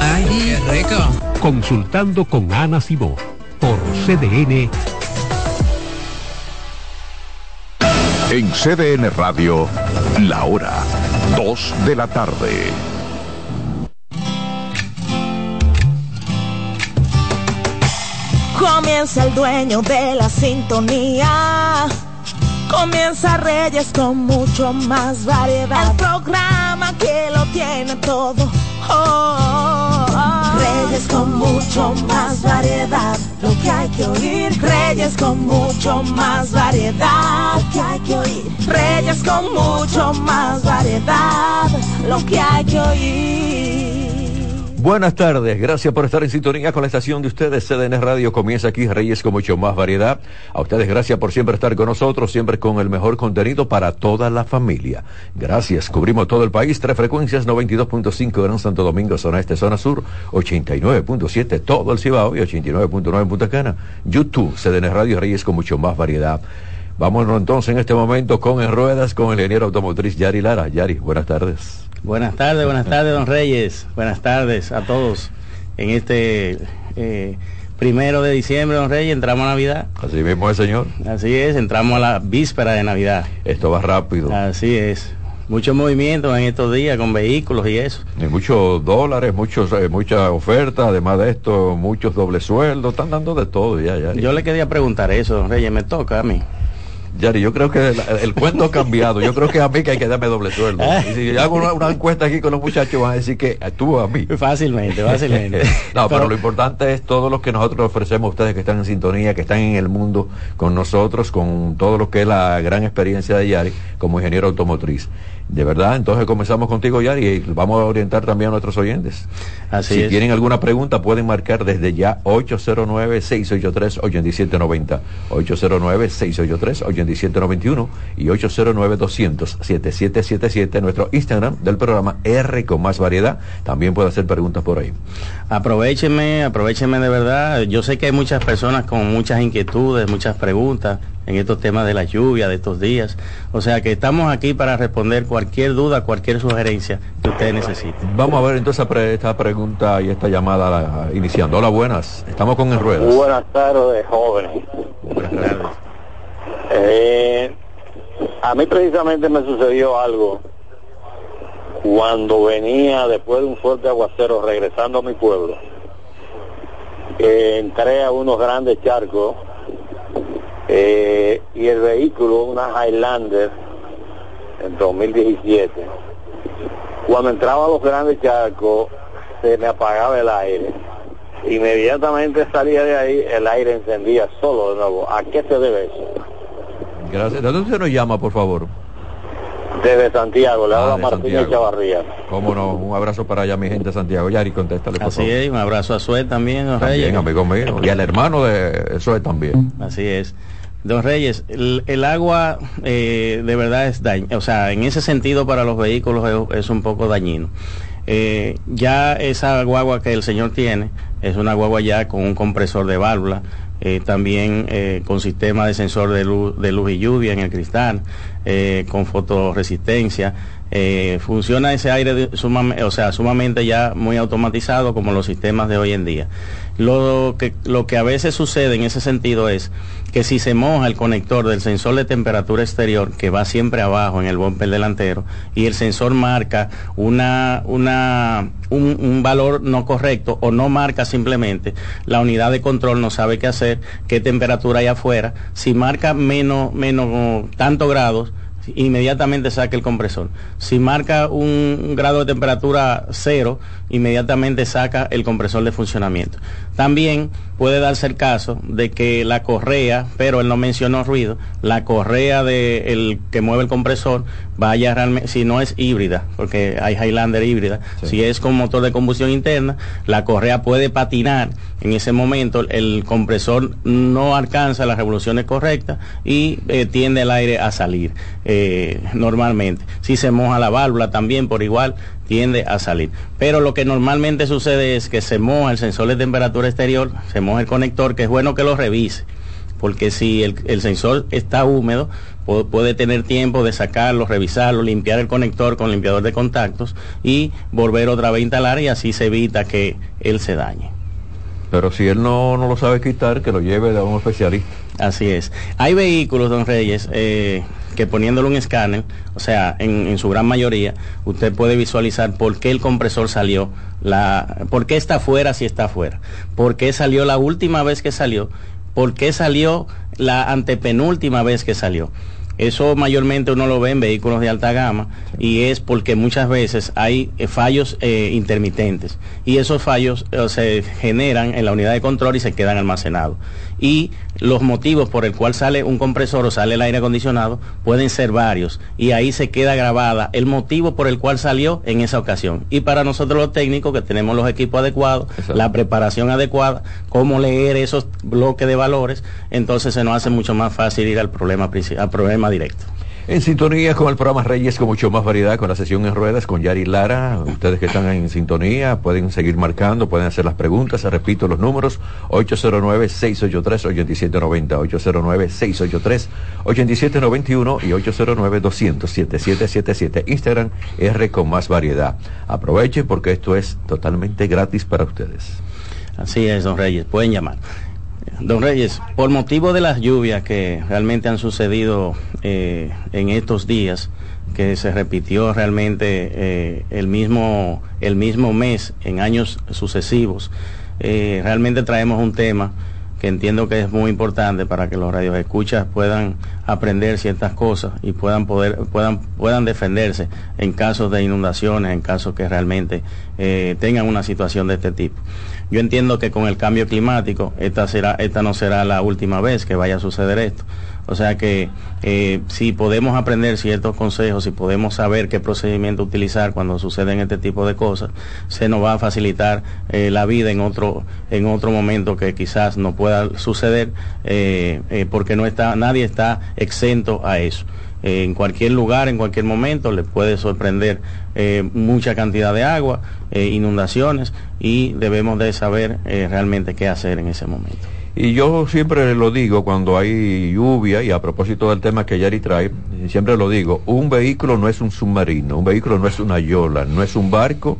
¡Ay, qué rico! Consultando con Ana Simó por CDN. En CDN Radio, la hora 2 de la tarde. Comienza el dueño de la sintonía. Comienza Reyes con mucho más variedad. El programa que lo tiene todo. Oh. Reyes con mucho más variedad. Lo que hay que oír. Reyes con mucho más variedad. Lo que hay que oír. Reyes con mucho más variedad. Lo que hay que oír. Buenas tardes, gracias por estar en sintonía con la estación de ustedes, CDN Radio. Comienza aquí Reyes con mucho más variedad. A ustedes gracias por siempre estar con nosotros, siempre con el mejor contenido para toda la familia. Gracias, cubrimos todo el país, tres frecuencias, 92.5 Gran Santo Domingo, zona este, zona sur, 89.7 todo el Cibao y 89.9 en Punta Cana. YouTube, CDN Radio Reyes con mucho más variedad. Vámonos entonces en este momento con En Ruedas con el ingeniero automotriz Yari Lara. Yari, buenas tardes. Buenas tardes, buenas tardes, don Reyes. Buenas tardes a todos. En este eh, primero de diciembre, don Reyes, entramos a Navidad. Así mismo es, señor. Así es, entramos a la víspera de Navidad. Esto va rápido. Así es. Mucho movimiento en estos días con vehículos y eso. Y muchos dólares, muchos, eh, muchas ofertas, además de esto, muchos dobles sueldos, están dando de todo ya, ya. Yo le quería preguntar eso, don Reyes, me toca a mí. Yari, yo creo que el, el cuento ha cambiado. Yo creo que a mí que hay que darme doble sueldo. Y si hago una, una encuesta aquí con los muchachos, van a decir que estuvo a mí. Fácilmente, fácilmente. no, pero, lo importante es todo lo que nosotros ofrecemos a ustedes que están en sintonía, que están en el mundo con nosotros, con todo lo que es la gran experiencia de Yari como ingeniero automotriz. De verdad, entonces comenzamos contigo, Yari, y vamos a orientar también a nuestros oyentes. Así si es. tienen alguna pregunta, pueden marcar desde ya 809-683-8790, 809-683-8791 y 809-200-7777, nuestro Instagram del programa R con más variedad. También puede hacer preguntas por ahí. Aprovechenme, aprovechenme de verdad. Yo sé que hay muchas personas con muchas inquietudes, muchas preguntas en estos temas de la lluvia, de estos días. O sea que estamos aquí para responder cualquier duda, cualquier sugerencia que ustedes necesiten. Vamos a ver entonces esta pregunta y esta llamada la, iniciando. Hola, buenas. Estamos con En Ruedas. Buenas tardes, jóvenes. Buenas tardes. Eh, a mí precisamente me sucedió algo cuando venía después de un fuerte aguacero regresando a mi pueblo. Eh, entré a unos grandes charcos eh, y el vehículo, una Highlander en 2017, cuando entraba a los grandes charcos se me apagaba el aire. Inmediatamente salía de ahí, el aire encendía solo de nuevo. ¿A qué se debe eso? Gracias. ¿De dónde se nos llama, por favor? Desde Santiago, le Ah, habla de Martín Santiago. Chavarría. Cómo no, un abrazo para allá, mi gente de Santiago. Yari, contéstale, por Así favor. es, un abrazo a Suel también, don También, Reyes. amigo mío. Y al hermano de es también. Así es. Don Reyes, el, agua eh, de verdad es daño, o sea, en ese sentido para los vehículos es, un poco dañino. Eh, ya esa guagua que el señor tiene es una guagua ya con un compresor de válvula, eh, también con sistema de sensor de luz, de luz y lluvia en el cristal, con fotoresistencia. Funciona ese aire de- o sea, sumamente ya muy automatizado como los sistemas de hoy en día. Lo que, lo que a veces sucede en ese sentido es que si se moja el conector del sensor de temperatura exterior, que va siempre abajo en el bumper delantero, y el sensor marca una, una, un, un valor no correcto o no marca simplemente, la unidad de control no sabe qué hacer, qué temperatura hay afuera. Si marca menos, menos tantos grados, inmediatamente saca el compresor. Si marca un, grado de temperatura cero, inmediatamente saca el compresor de funcionamiento. También puede darse el caso de que la correa, pero él no mencionó ruido, la correa de el que mueve el compresor vaya realmente, si no es híbrida, porque hay Highlander híbrida, si es con motor de combustión interna, la correa puede patinar en ese momento, el compresor no alcanza las revoluciones correctas y eh, tiende el aire a salir eh, normalmente. Si se moja la válvula también por igual tiende a salir. Pero lo que normalmente sucede es que se moja el sensor de temperatura exterior, se moja el conector, que es bueno que lo revise porque si el, sensor está húmedo, puede tener tiempo de sacarlo, revisarlo, limpiar el conector con limpiador de contactos y volver otra vez a instalar y así se evita que él se dañe. Pero si él no, no lo sabe quitar, que lo lleve a un especialista. Así es. Hay vehículos, don Reyes, eh, que poniéndole un escáner, o sea, en, su gran mayoría, usted puede visualizar por qué el compresor salió, la, por qué está fuera si está fuera, por qué salió la última vez que salió, por qué salió la antepenúltima vez que salió. Eso mayormente uno lo ve en vehículos de alta gama y es porque muchas veces hay eh, fallos eh, intermitentes y esos fallos se generan en la unidad de control y se quedan almacenados. Y los motivos por el cual sale un compresor o sale el aire acondicionado pueden ser varios y ahí se queda grabada el motivo por el cual salió en esa ocasión. Y para nosotros los técnicos que tenemos los equipos adecuados, la preparación adecuada, cómo leer esos bloques de valores, entonces se nos hace mucho más fácil ir al problema, al problema directo. En sintonía con el programa Reyes con mucho más variedad, con la sesión en ruedas con Yari Lara. Ustedes que están en sintonía pueden seguir marcando, pueden hacer las preguntas. Repito los números: 809-683-8790, 809-683-8791 y 809-200-7777. Instagram R con más variedad. Aprovechen porque esto es totalmente gratis para ustedes. Así es, don Reyes, pueden llamar. Don Reyes, por motivo de las lluvias que realmente han sucedido eh, en estos días, que se repitió realmente eh, el, mismo, el mismo mes en años sucesivos, eh, realmente traemos un tema que entiendo que es muy importante para que los radioescuchas puedan aprender ciertas cosas y puedan poder puedan puedan defenderse en casos de inundaciones, en casos que realmente tengan una situación de este tipo. Yo entiendo que con el cambio climático esta, será, esta no será la última vez que vaya a suceder esto. O sea que eh, si podemos aprender ciertos consejos, si podemos saber qué procedimiento utilizar cuando suceden este tipo de cosas, se nos va a facilitar eh, la vida en otro, en otro momento que quizás no pueda suceder, eh, porque no está, nadie está exento a eso en cualquier lugar, en cualquier momento, le puede sorprender eh, mucha cantidad de agua, eh, inundaciones y debemos de saber eh, realmente qué hacer en ese momento. Y yo siempre lo digo cuando hay lluvia, y a propósito del tema que Yari trae, siempre lo digo, un vehículo no es un submarino, un vehículo no es una yola, no es un barco,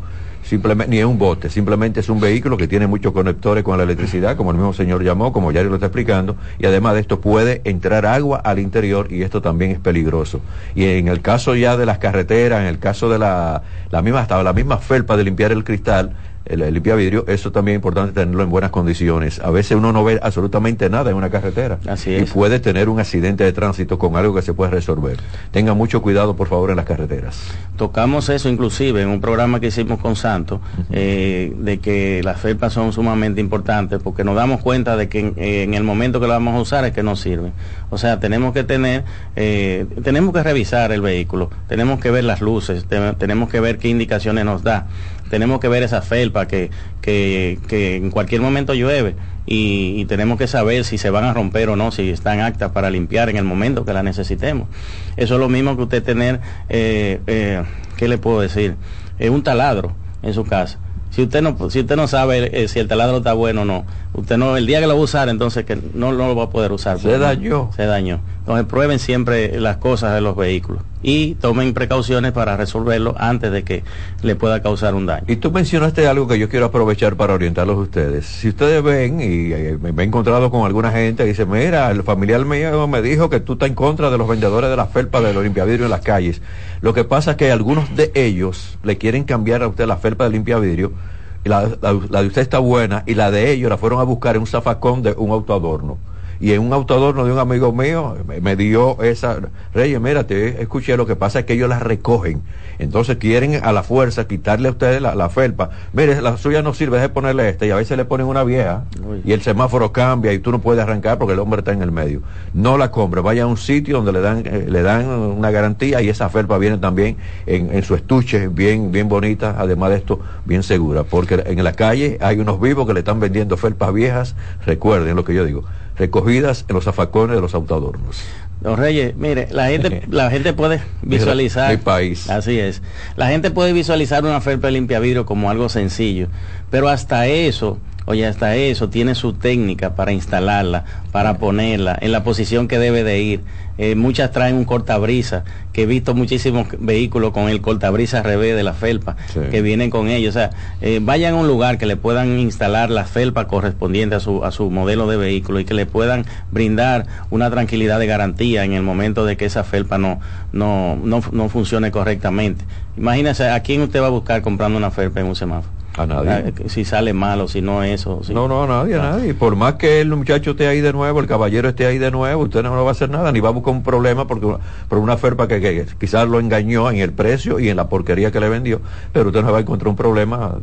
simplemente, ni es un bote, simplemente es un vehículo que tiene muchos conectores con la electricidad, como el mismo señor llamó, como ya lo está explicando, y además de esto puede entrar agua al interior y esto también es peligroso. Y en el caso ya de las carreteras, en el caso de la, la misma, hasta la misma felpa de limpiar el cristal, el, limpia vidrio, eso también es importante tenerlo en buenas condiciones. A veces uno no ve absolutamente nada en una carretera Así y puede tener un accidente de tránsito con algo que se puede resolver. Tengan mucho cuidado, por favor, en las carreteras. Tocamos eso inclusive en un programa que hicimos con Santos, eh, de que las felpas son sumamente importantes porque nos damos cuenta de que en, el momento que lo vamos a usar es que no sirven. O sea, tenemos que tener, eh, tenemos que revisar el vehículo, tenemos que ver las luces, tenemos que ver qué indicaciones nos da tenemos que ver esa felpa que, que, que en cualquier momento llueve y, tenemos que saber si se van a romper o no, si están actas para limpiar en el momento que la necesitemos. Eso es lo mismo que usted tener, eh, eh, ¿qué le puedo decir? Es un taladro en su casa. Si usted no, si usted no sabe eh, si el taladro está bueno o no, usted no, el día que lo va a usar, entonces que no, no lo va a poder usar. Se dañó. Se dañó. Entonces prueben siempre las cosas de los vehículos y tomen precauciones para resolverlo antes de que le pueda causar un daño. Y tú mencionaste algo que yo quiero aprovechar para orientarlos a ustedes. Si ustedes ven, y me he encontrado con alguna gente que dice, mira, el familiar mío me dijo que tú estás en contra de los vendedores de la felpa de los limpiavidrios en las calles. Lo que pasa es que algunos de ellos le quieren cambiar a usted la felpa de limpiavidrio la, la, de usted está buena y la de ellos la fueron a buscar en un zafacón de un autoadorno y en un autoadorno de un amigo mío me, dio esa, Reyes, mira, te escuché, lo que pasa es que ellos la recogen. Entonces quieren a la fuerza quitarle a ustedes la, felpa. Mire, la suya no sirve, deje ponerle esta. Y a veces le ponen una vieja y el semáforo cambia y tú no puedes arrancar porque el hombre está en el medio. No la compre, vaya a un sitio donde le dan, eh, le dan una garantía y esa felpa viene también en, en, su estuche bien, bien bonita, además de esto, bien segura. Porque en la calle hay unos vivos que le están vendiendo felpas viejas, recuerden lo que yo digo recogidas en los zafacones de los autoadornos. Don Reyes, mire, la gente, la gente puede visualizar. Mi país. Así es. La gente puede visualizar una felpa limpia vidrio como algo sencillo, pero hasta eso Oye, hasta eso tiene su técnica para instalarla, para ponerla en la posición que debe de ir. Eh, muchas traen un cortabrisa, que he visto muchísimos vehículos con el cortabrisa revés de la felpa, que vienen con ellos. O sea, eh, vayan a un lugar que le puedan instalar la felpa correspondiente a su, a su modelo de vehículo y que le puedan brindar una tranquilidad de garantía en el momento de que esa felpa no, no, no, no funcione correctamente. Imagínese, ¿a quién usted va a buscar comprando una felpa en un semáforo? A nadie. Ah, si sale mal o si no eso. No, no, a nadie, a nadie. Por más que el muchacho esté ahí de nuevo, el caballero esté ahí de nuevo, usted no va a hacer nada, ni va a buscar un problema porque por una felpa que, quizás lo engañó en el precio y en la porquería que le vendió, pero usted no va a encontrar un problema.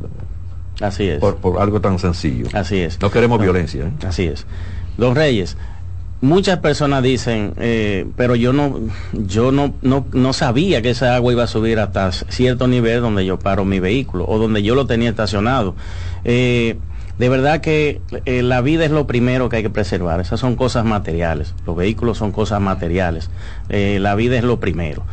Así es. Por, algo tan sencillo. Así es. No queremos violencia. ¿eh? Así es. Don Reyes, muchas personas dicen, eh, pero yo no, yo no, no, no, sabía que esa agua iba a subir hasta cierto nivel donde yo paro mi vehículo o donde yo lo tenía estacionado. Eh, de verdad que eh, la vida es lo primero que hay que preservar. Esas son cosas materiales. Los vehículos son cosas materiales. la vida es lo primero.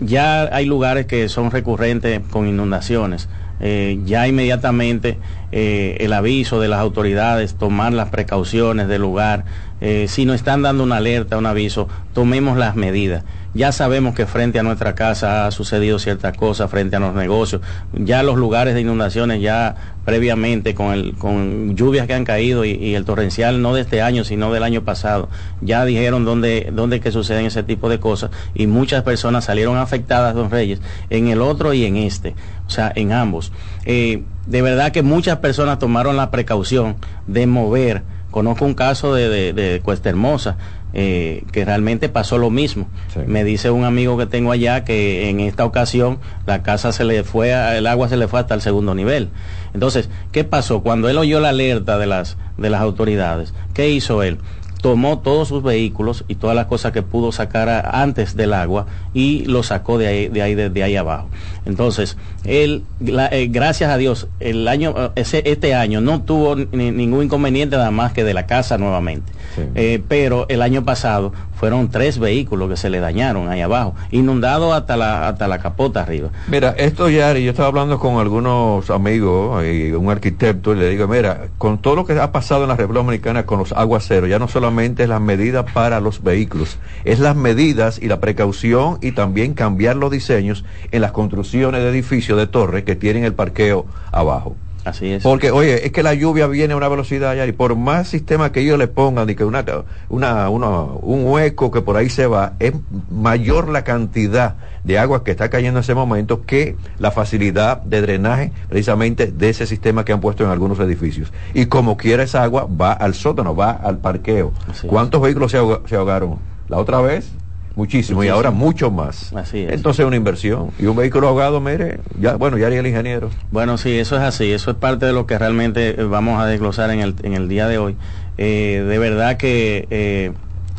ya hay lugares que son recurrentes con inundaciones. Ya inmediatamente el aviso de las autoridades, tomar las precauciones del lugar, eh, si nos están dando una alerta, un aviso, tomemos las medidas. Ya sabemos que frente a nuestra casa ha sucedido ciertas cosas, frente a los negocios, ya los lugares de inundaciones, ya previamente con, el, con lluvias que han caído y, el torrencial, no de este año, sino del año pasado, ya dijeron dónde, dónde que suceden ese tipo de cosas y muchas personas salieron afectadas, don Reyes, en el otro y en este, o sea, en ambos. Eh, de verdad que muchas personas tomaron la precaución de mover Conozco un caso de, de, Cuesta Hermosa, eh, que realmente pasó lo mismo. Me dice un amigo que tengo allá que en esta ocasión la casa se le fue, el agua se le fue hasta el segundo nivel. Entonces, ¿qué pasó? Cuando él oyó la alerta de las, de las autoridades, ¿qué hizo él? Tomó todos sus vehículos y todas las cosas que pudo sacar antes del agua y lo sacó de ahí, de ahí, de, ahí abajo. Entonces, él, eh, gracias a Dios, el año, ese, este año no tuvo ningún inconveniente nada más que de la casa nuevamente. Eh, pero el año pasado fueron tres vehículos que se le dañaron ahí abajo, inundado hasta la, hasta la capota arriba. Mira, esto ya, yo estaba hablando con algunos amigos y un arquitecto y le digo, mira, con todo lo que ha pasado en la República Dominicana con los aguaceros, ya no solamente es las medidas para los vehículos, es las medidas y la precaución y también cambiar los diseños en las construcciones de edificios de torres que tienen el parqueo abajo. Así es. Porque, oye, es que la lluvia viene a una velocidad ya y por más sistema que ellos le pongan y que una, una, un hueco que por ahí se va, es mayor la cantidad de agua que está cayendo en ese momento que la facilidad de drenaje precisamente de ese sistema que han puesto en algunos edificios. Y como quiera esa agua va al sótano, va al parqueo. ¿Cuántos vehículos se, se ahogaron? La otra vez, Muchísimo, y ahora mucho más. Así es. Entonces una inversión. Y un vehículo ahogado, mire, ya, bueno, ya haría el ingeniero. Bueno, sí, eso es así. Eso es parte de lo que realmente vamos a desglosar en el, en el día de hoy. Eh, de verdad que eh,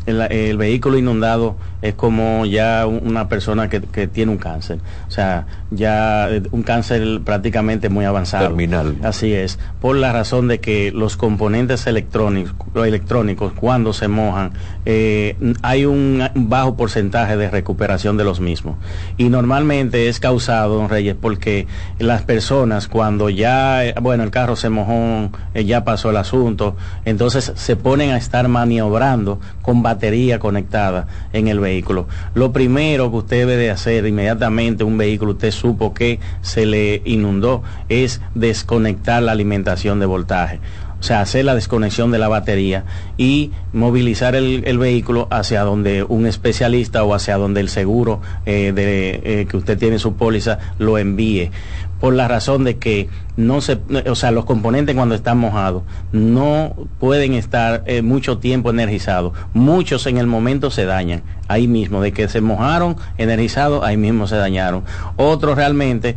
el, vehículo inundado es como ya una persona que, tiene un cáncer. O sea, ya eh, un cáncer prácticamente muy avanzado. Terminal. Así es. Por la razón de que los componentes electrónicos, electrónicos cuando se mojan, eh, hay un bajo porcentaje de recuperación de los mismos. Y normalmente es causado, don Reyes, porque las personas cuando ya, eh, bueno, el carro se mojó, ya pasó el asunto, entonces se ponen a estar maniobrando con batería conectada en el vehículo. Lo primero que usted debe de hacer inmediatamente un vehículo, usted supo que se le inundó, es desconectar la alimentación de voltaje. O sea, hacer la desconexión de la batería y movilizar el, vehículo hacia donde un especialista o hacia donde el seguro eh, de, eh, que usted tiene su póliza lo envíe por la razón de que no se, o sea, los componentes cuando están mojados no pueden estar eh, mucho tiempo energizados. Muchos en el momento se dañan, ahí mismo, de que se mojaron energizados, ahí mismo se dañaron. Otros realmente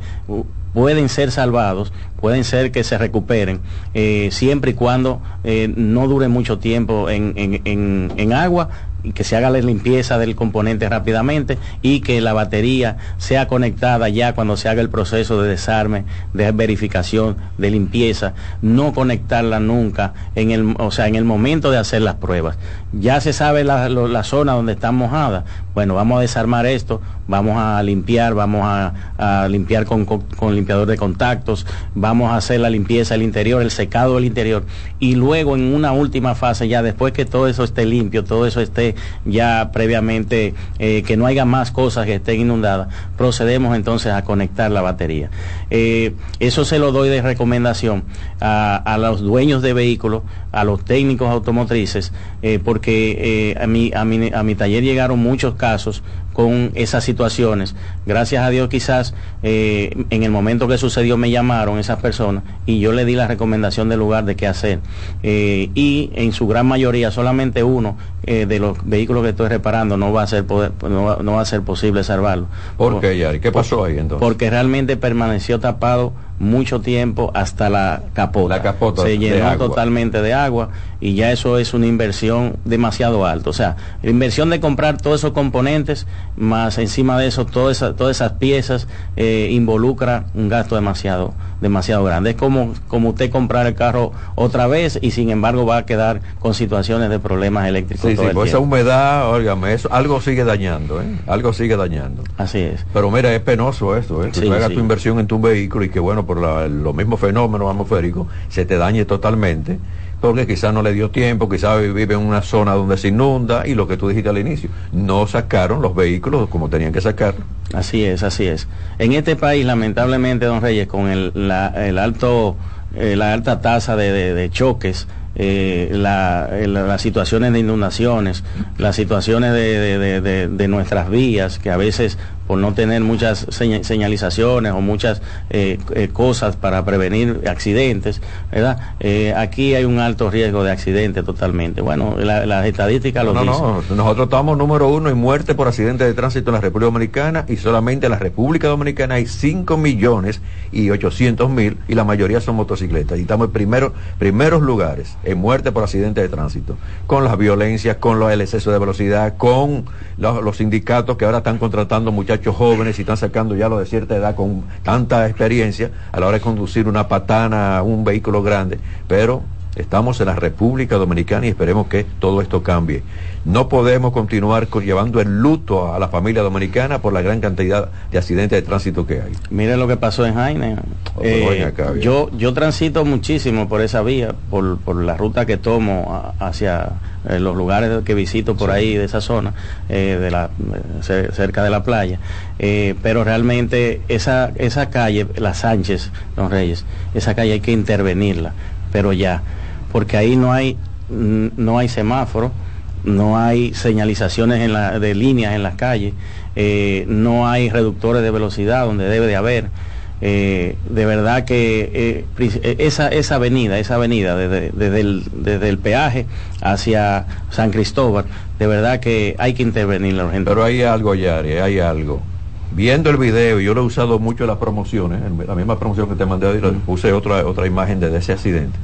pueden ser salvados, pueden ser que se recuperen, eh, siempre y cuando eh, no dure mucho tiempo en, en, en, agua y que se haga la limpieza del componente rápidamente y que la batería sea conectada ya cuando se haga el proceso de desarme, de verificación, de limpieza, no conectarla nunca en el, o sea, en el momento de hacer las pruebas. Ya se sabe la, la zona donde está mojada. Bueno, vamos a desarmar esto, vamos a limpiar, vamos a, limpiar con, con, limpiador de contactos, vamos a hacer la limpieza del interior, el secado del interior y luego en una última fase, ya después que todo eso esté limpio, todo eso esté ya previamente, eh, que no haya más cosas que estén inundadas, procedemos entonces a conectar la batería. Eh, eso se lo doy de recomendación a, los dueños de vehículos, a los técnicos automotrices, eh, porque a, mi, a, mi, a mi taller llegaron muchos casos con esas situaciones. Gracias a Dios quizás en el momento que sucedió me llamaron esas personas y yo le di la recomendación del lugar de qué hacer. y en su gran mayoría, solamente uno de los vehículos que estoy reparando no va a ser poder, no, va, a ser posible salvarlo. ¿Por, qué, Yari? ¿Qué pasó ahí entonces? Porque realmente permaneció tapado mucho tiempo hasta la capota. La capota se llenó totalmente de agua y ya eso es una inversión demasiado alta. O sea, la inversión de comprar todos esos componentes, más encima de eso todas esas, todas esas piezas, eh, involucra un gasto demasiado, demasiado grande. Es como, como usted comprar el carro otra vez y sin embargo va a quedar con situaciones de problemas eléctricos. Sí, sí, pues esa humedad, óigame, eso, algo sigue dañando, ¿eh? Algo sigue dañando. Así es. Pero mira, es penoso esto, ¿eh? Que tú hagas tu inversión en tu vehículo y que bueno, por los mismos fenómenos atmosféricos se te dañe totalmente porque quizás no le dio tiempo, quizás vive en una zona donde se inunda y lo que tú dijiste al inicio, no sacaron los vehículos como tenían que sacar. Así es, así es. En este país, lamentablemente, don Reyes, con el, la, alto, eh, la alta tasa de, choques, eh, las situaciones de inundaciones, las situaciones de, de, nuestras vías, que a veces por no tener muchas señalizaciones o muchas eh, eh, cosas para prevenir accidentes, ¿verdad? Eh, aquí hay un alto riesgo de accidente totalmente. Bueno, las estadísticas lo dicen. No, nosotros estamos número uno en muerte por accidentes de tránsito en la República Dominicana y solamente en la República Dominicana hay 5 millones y 800 mil y la mayoría son motocicletas. Y estamos en primero, primeros lugares en muerte por accidentes de tránsito, con las violencias, con el exceso de velocidad, con los, los sindicatos que ahora están contratando muchachos jóvenes y están sacando ya los de cierta edad con tanta experiencia a la hora de conducir una patana, un vehículo grande, pero estamos en la República Dominicana y esperemos que todo esto cambie. No podemos continuar llevando el luto a la familia dominicana por la gran cantidad de accidentes de tránsito que hay. Mire lo que pasó en Jaime. Eh, yo, yo transito muchísimo por esa vía, por, por la ruta que tomo hacia eh, los lugares que visito por ahí de esa zona, eh, de la, cerca de la playa. pero realmente esa, esa calle, la Sánchez, Don Reyes, esa calle hay que intervenirla, pero ya, porque ahí no hay, no hay semáforo no hay señalizaciones en la, de líneas en las calles, eh, no hay reductores de velocidad donde debe de haber. Eh, de verdad que eh, esa, esa avenida, esa avenida desde, desde, el, desde, el, peaje hacia San Cristóbal, de verdad que hay que intervenir la urgente. Pero hay algo, Yari, hay algo. Viendo el video, yo lo he usado mucho en las promociones, en la misma promoción que te mandé hoy, puse otra, otra imagen de ese accidente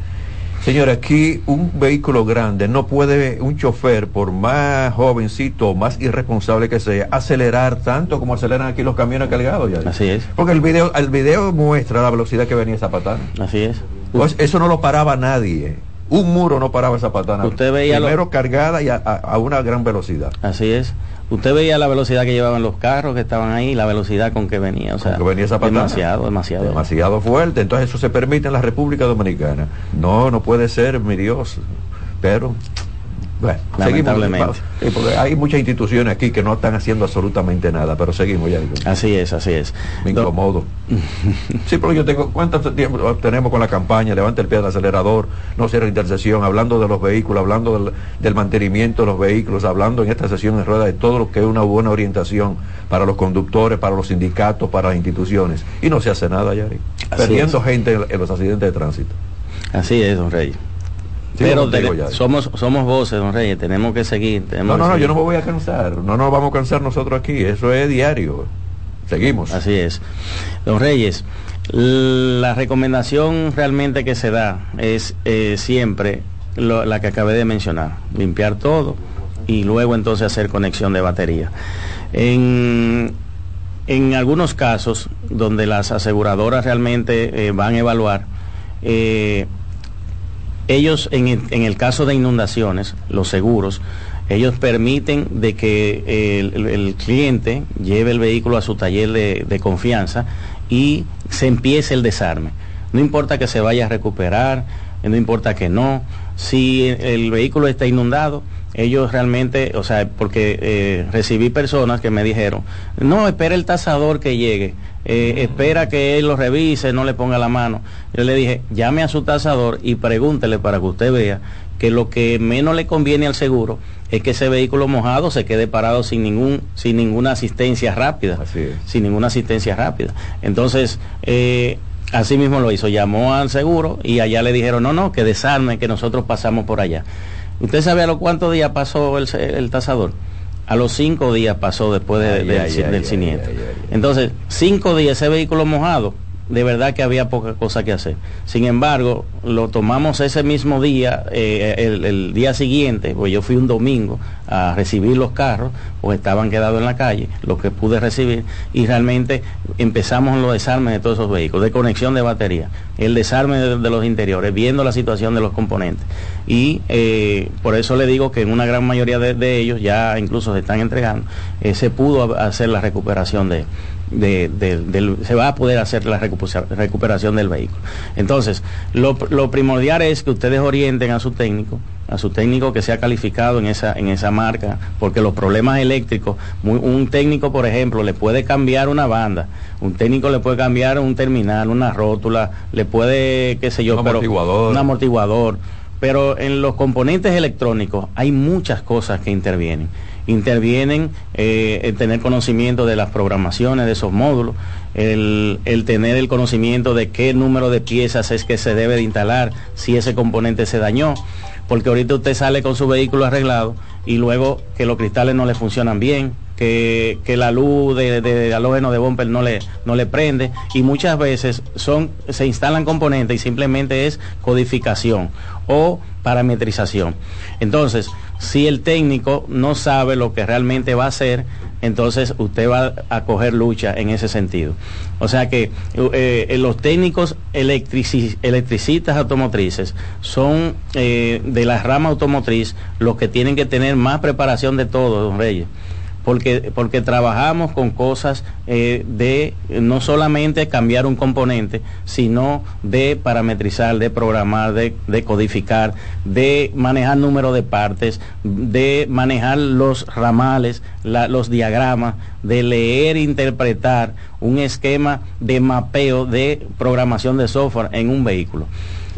Señores, aquí un vehículo grande no puede un chofer, por más jovencito o más irresponsable que sea, acelerar tanto como aceleran aquí los camiones cargados. Ya. Así es. Porque el video, el video muestra la velocidad que venía esa patana. Así es. Pues eso no lo paraba nadie. Un muro no paraba esa patana. Usted veía Primero cargada y a una gran velocidad. Así es. Usted veía la velocidad que llevaban los carros que estaban ahí, la velocidad con que venía, o sea, que venía esa demasiado, demasiado, demasiado fuerte. Entonces eso se permite en la República Dominicana. No, no puede ser, mi Dios. Pero bueno, lamentablemente. porque hay muchas instituciones aquí que no están haciendo absolutamente nada, pero seguimos ya. Así es, así es. Me incomodo. sí, pero yo tengo, ¿cuánto tiempo tenemos con la campaña? Levanta el pie del acelerador, no cierra intercesión, hablando de los vehículos, hablando del, mantenimiento de los vehículos, hablando en esta sesión en rueda de todo lo que es una buena orientación para los conductores, para los sindicatos, para las instituciones. Y no se hace nada, Yari. Perdiendo gente en los accidentes de tránsito. Así es, don Rey. Pero somos, somos voces, don Reyes, tenemos que seguir. no, no, no, yo no me voy a cansar. No nos vamos a cansar nosotros aquí. Eso es diario. Seguimos. Así es. Don Reyes, la recomendación realmente que se da es eh, siempre la que acabé de mencionar. Limpiar todo, y luego entonces hacer conexión de batería. En, en algunos casos donde las aseguradoras realmente eh, van a evaluar, eh, ellos en el, en el, caso de inundaciones, los seguros, ellos permiten de que el, cliente lleve el vehículo a su taller de, confianza y se empiece el desarme. No importa que se vaya a recuperar, no importa que no, si el vehículo está inundado, ellos realmente, o sea, porque eh, recibí personas que me dijeron, no, espera el tasador que llegue, eh, espera que él lo revise, no le ponga la mano. Yo le dije, llame a su tasador y pregúntele para que usted vea que lo que menos le conviene al seguro es que ese vehículo mojado se quede parado sin ningún sin ninguna asistencia rápida sin ninguna asistencia rápida entonces eh, así mismo lo hizo. Llamó al seguro y allá le dijeron no no que desarme que nosotros pasamos por allá ¿Usted sabe a los cuántos días pasó el, el, tasador? A los cinco días pasó después de, ay, de, ay, del ay, siniestro. Entonces, cinco días ese vehículo mojado, de verdad que había poca cosa que hacer. Sin embargo, lo tomamos ese mismo día, eh, el, día siguiente, pues yo fui un domingo a recibir los carros, pues estaban quedados en la calle, lo que pude recibir, y realmente empezamos los desarmes de todos esos vehículos, de conexión de batería, el desarme de, los interiores, viendo la situación de los componentes. Y eh, por eso le digo que en una gran mayoría de, de ellos ya incluso se están entregando, eh, se pudo hacer la recuperación de, de, se va a poder hacer la recuperación del vehículo. Entonces, lo, lo, primordial es que ustedes orienten a su técnico, a su técnico que sea calificado en esa, en esa marca, porque los problemas eléctricos, muy, un técnico, por ejemplo, le puede cambiar una banda, un técnico le puede cambiar un terminal, una rótula, le puede, qué sé yo, un pero amortiguador. un amortiguador. Pero en los componentes electrónicos hay muchas cosas que intervienen intervienen eh, el tener conocimiento de las programaciones de esos módulos, el, el, tener el conocimiento de qué número de piezas es que se debe de instalar si ese componente se dañó, porque ahorita usted sale con su vehículo arreglado y luego que los cristales no le funcionan bien, que, que, la luz de, de, de, halógeno de bumper no le, no le prende y muchas veces son, se instalan componentes y simplemente es codificación o parametrización. Entonces, si el técnico no sabe lo que realmente va a hacer, entonces usted va a coger lucha en ese sentido. O sea que eh, los técnicos electrici electricistas automotrices son eh, de la rama automotriz los que tienen que tener más preparación de todo, don Reyes porque, porque trabajamos con cosas eh, de no solamente cambiar un componente, sino de parametrizar, de programar, de, de codificar, de manejar número de partes, de manejar los ramales, la, los diagramas, de leer e interpretar un esquema de mapeo de programación de software en un vehículo.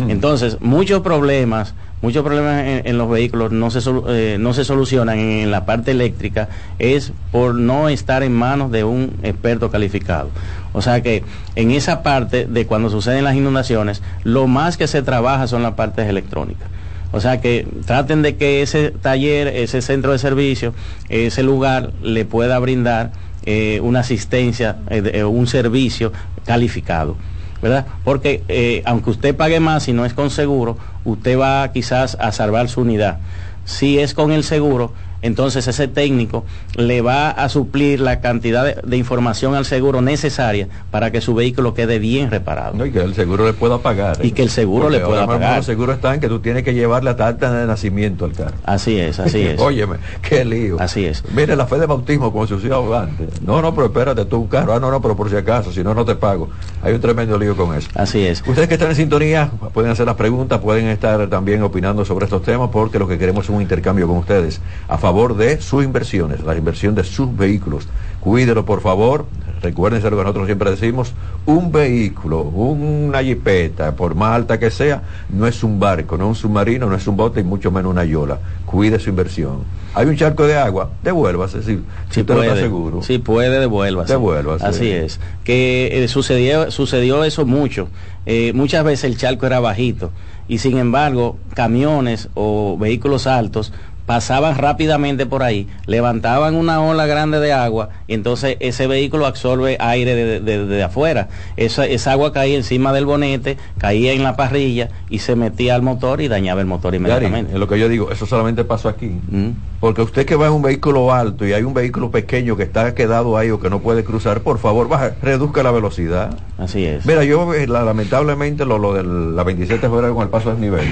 Entonces, muchos problemas muchos problemas en, los vehículos no se, eh, no se solucionan en, la parte eléctrica es por no estar en manos de un experto calificado. O sea que en esa parte de cuando suceden las inundaciones, lo más que se trabaja son las partes electrónicas. O sea que traten de que ese taller, ese centro de servicio, ese lugar le pueda brindar eh, una asistencia, eh, un servicio calificado. ¿Verdad? Porque eh, aunque usted pague más y no es con seguro, usted va quizás a salvar su unidad. Si es con el seguro, entonces ese técnico le va a suplir la cantidad de, de, información al seguro necesaria para que su vehículo quede bien reparado. No, y que el seguro le pueda pagar. ¿eh? Y que el seguro Porque le pueda ahora pagar. El seguro está en que tú tienes que llevar la tarta de nacimiento al carro. Así es, así es. Óyeme, qué lío. Así es. Mire, la fe de bautismo como se usaba antes. No, no, pero espérate, tú un carro. Ah, no, no, pero por si acaso, si no, no te pago. Hay un tremendo lío con eso. Así es. Ustedes que están en sintonía pueden hacer las preguntas, pueden estar también opinando sobre estos temas porque lo que queremos es un intercambio con ustedes a favor de su inversiones, la inversión de sus vehículos. Cuídelo, por favor. Recuérdense lo que nosotros siempre decimos, un vehículo, una jipeta, por más alta que sea, no es un barco, no es un submarino, no es un bote y mucho menos una yola. Cuide su inversión. Hay un charco de agua, devuélvase, si, si usted puede, está seguro. Si puede, devuélvase. Devuélvase. Así es. Que eh, sucedió, sucedió eso mucho. Eh, muchas veces el charco era bajito y sin embargo camiones o vehículos altos pasaban rápidamente por ahí, levantaban una ola grande de agua y entonces ese vehículo absorbe aire de, afuera. Esa, esa, agua caía encima del bonete, caía en la parrilla y se metía al motor y dañaba el motor inmediatamente. es lo que yo digo, eso solamente pasó aquí. Mm. Porque usted que va en un vehículo alto y hay un vehículo pequeño que está quedado ahí o que no puede cruzar, por favor, baja, reduzca la velocidad. Así es. Mira, yo eh, lamentablemente lo, lo de la 27 de febrero con el paso del nivel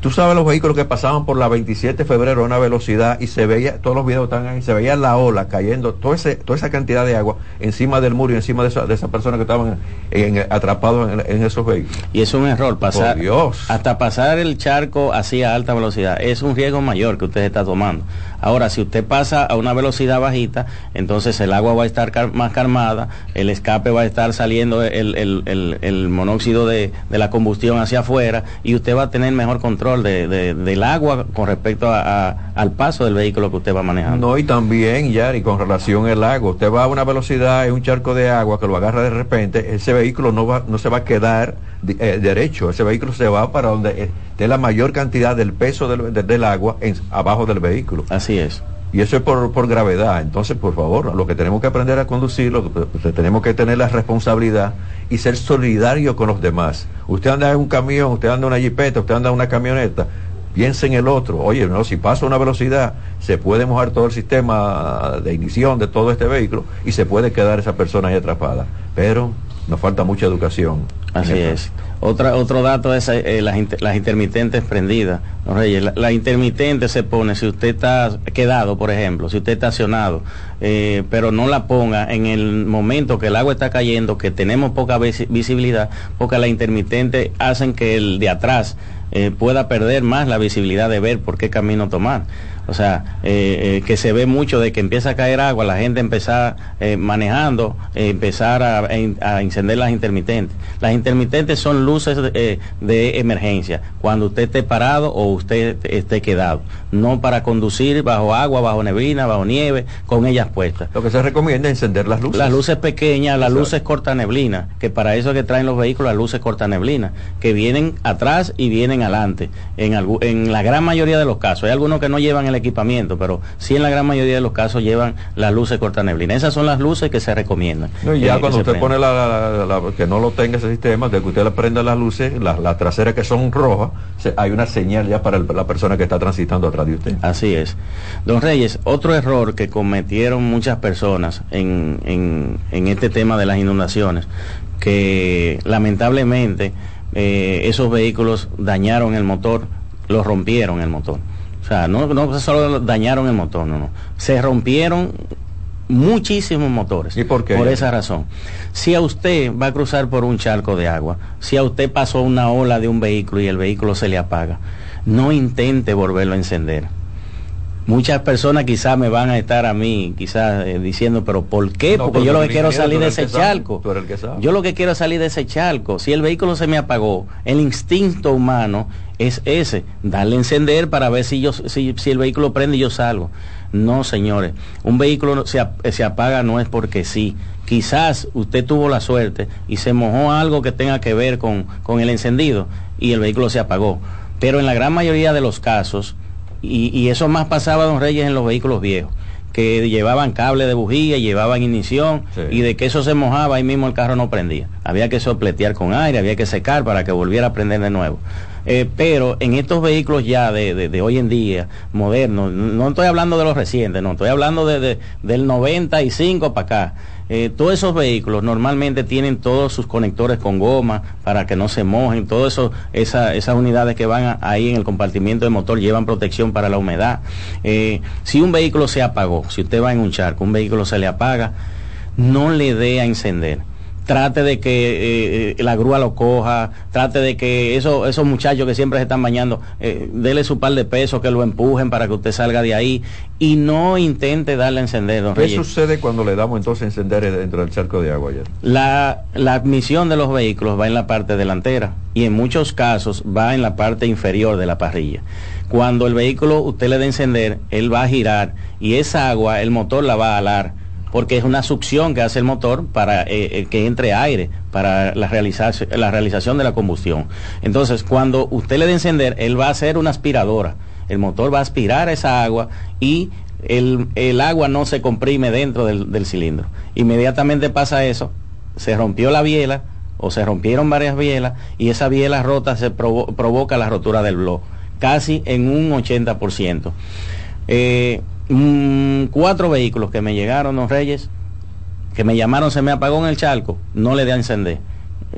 Tú sabes los vehículos que pasaban por la 27 de febrero a una velocidad y se veía, todos los videos están ahí, se veía la ola cayendo, todo ese, toda esa cantidad de agua encima del muro y encima de esa, de esas personas que estaban atrapados en, esos vehículos. Y es un error, pasar, hasta pasar el charco así a alta velocidad, es un riesgo mayor que usted está tomando. Ahora, si usted pasa a una velocidad bajita, entonces el agua va a estar más calmada, el escape va a estar saliendo el, monóxido de, la combustión hacia afuera y usted va a tener mejor control del agua con respecto al paso del vehículo que usted va manejando. No, y también, Yari, con relación al agua, usted va a una velocidad en un charco de agua que lo agarra de repente, ese vehículo no, va, no se va a quedar eh, derecho, ese vehículo se va para donde esté la mayor cantidad del peso del, agua en, abajo del vehículo. Así es. Y eso es por, por, gravedad. Entonces, por favor, lo que tenemos que aprender a conducirlo, pues, tenemos que tener la responsabilidad y ser solidario con los demás. Usted anda en un camión, usted anda en una jipeta, usted anda en una camioneta, piense en el otro. Oye, no, si pasa una velocidad, se puede mojar todo el sistema de ignición de todo este vehículo y se puede quedar esa persona ahí atrapada. Pero nos falta mucha educación. Así es. Otra, otro dato es eh, las, intermitentes prendidas. la, intermitente se pone si usted está quedado, por ejemplo, si usted está estacionado, eh, pero no la ponga en el momento que el agua está cayendo, que tenemos poca visibilidad, porque la intermitente hacen que el de atrás eh, pueda perder más la visibilidad de ver por qué camino tomar. O sea, eh, eh, que se ve mucho de que empieza a caer agua, la gente empezar eh, manejando, empezar a, encender las intermitentes. Las intermitentes son luces de emergencia, cuando usted esté parado o usted esté quedado, no para conducir bajo agua, bajo neblina, bajo nieve, con ellas puestas. Lo que se recomienda es encender las luces. Las luces pequeñas, las luces corta neblina, que para eso que traen los vehículos las luces corta neblina, que vienen atrás y vienen adelante, en, en la gran mayoría de los casos. Hay algunos que no llevan el equipamiento, pero sí en la gran mayoría de los casos llevan las luces neblina. Esas son las luces que se recomiendan. y ya cuando usted pone la, que no lo tenga ese sistema, de que usted le prenda las luces, las traseras que son rojas, hay una señal ya para la persona que está transitando atrás de usted. Así es. Don Reyes, otro error que cometieron muchas personas en, en, este tema de las inundaciones, que lamentablemente eh, esos vehículos dañaron el motor, lo rompieron el motor. O sea, no, no solo dañaron el motor, no, no. Se rompieron muchísimos motores. ¿Y por qué? Por esa razón. Si a usted va a cruzar por un charco de agua, si a usted pasó una ola de un vehículo y el vehículo se le apaga, no intente volverlo a encender. Muchas personas quizás me van a estar a mí, quizás eh, diciendo, pero ¿por qué? Porque yo lo que quiero salir de ese charco. Yo lo que quiero salir de ese charco. Si el vehículo se me apagó, el instinto humano es ese, darle encender para ver si, yo, si, el vehículo prende y yo salgo. No, señores, un vehículo se, se apaga no es porque sí. Quizás usted tuvo la suerte y se mojó algo que tenga que ver con, con el encendido y el vehículo se apagó. Pero en la gran mayoría de los casos, y, y eso más pasaba, don Reyes, en los vehículos viejos, que llevaban cable de bujía, llevaban ignición y de que eso se mojaba, ahí mismo el carro no prendía. Había que sopletear con aire, había que secar para que volviera a prender de nuevo. Eh, pero en estos vehículos ya de, hoy en día, modernos, no estoy hablando de los recientes, no, estoy hablando de, del 95 para acá. Eh, todos esos vehículos normalmente tienen todos sus conectores con goma para que no se mojen, todas eso, esas unidades que van ahí en el compartimiento de motor llevan protección para la humedad. Eh, si un vehículo se apagó, si usted va en un charco, un vehículo se le apaga, no le dé a encender trate de que eh, la grúa lo coja, trate de que eso, esos muchachos que siempre se están bañando, eh, dele su par de pesos, que lo empujen para que usted salga de ahí y no intente darle a encender. Don ¿Qué sucede cuando le damos entonces a encender dentro del charco de agua? La, la admisión de los vehículos va en la parte delantera y en muchos casos va en la parte inferior de la parrilla. Cuando el vehículo usted le a encender, él va a girar y esa agua el motor la va a alar porque es una succión que hace el motor para eh, eh, que entre aire para la, realización de la combustión. Entonces, cuando usted le dé encender, él va a hacer una aspiradora. el motor va a aspirar esa agua y el, agua no se comprime dentro del, cilindro. Inmediatamente pasa eso, se rompió la biela o se rompieron varias bielas y esa biela rota se provoca la rotura del bloque, casi en un 80%. Eh, mm, cuatro vehículos que me llegaron, los Reyes, que me llamaron, se me apagó en el charco, no le di a encender.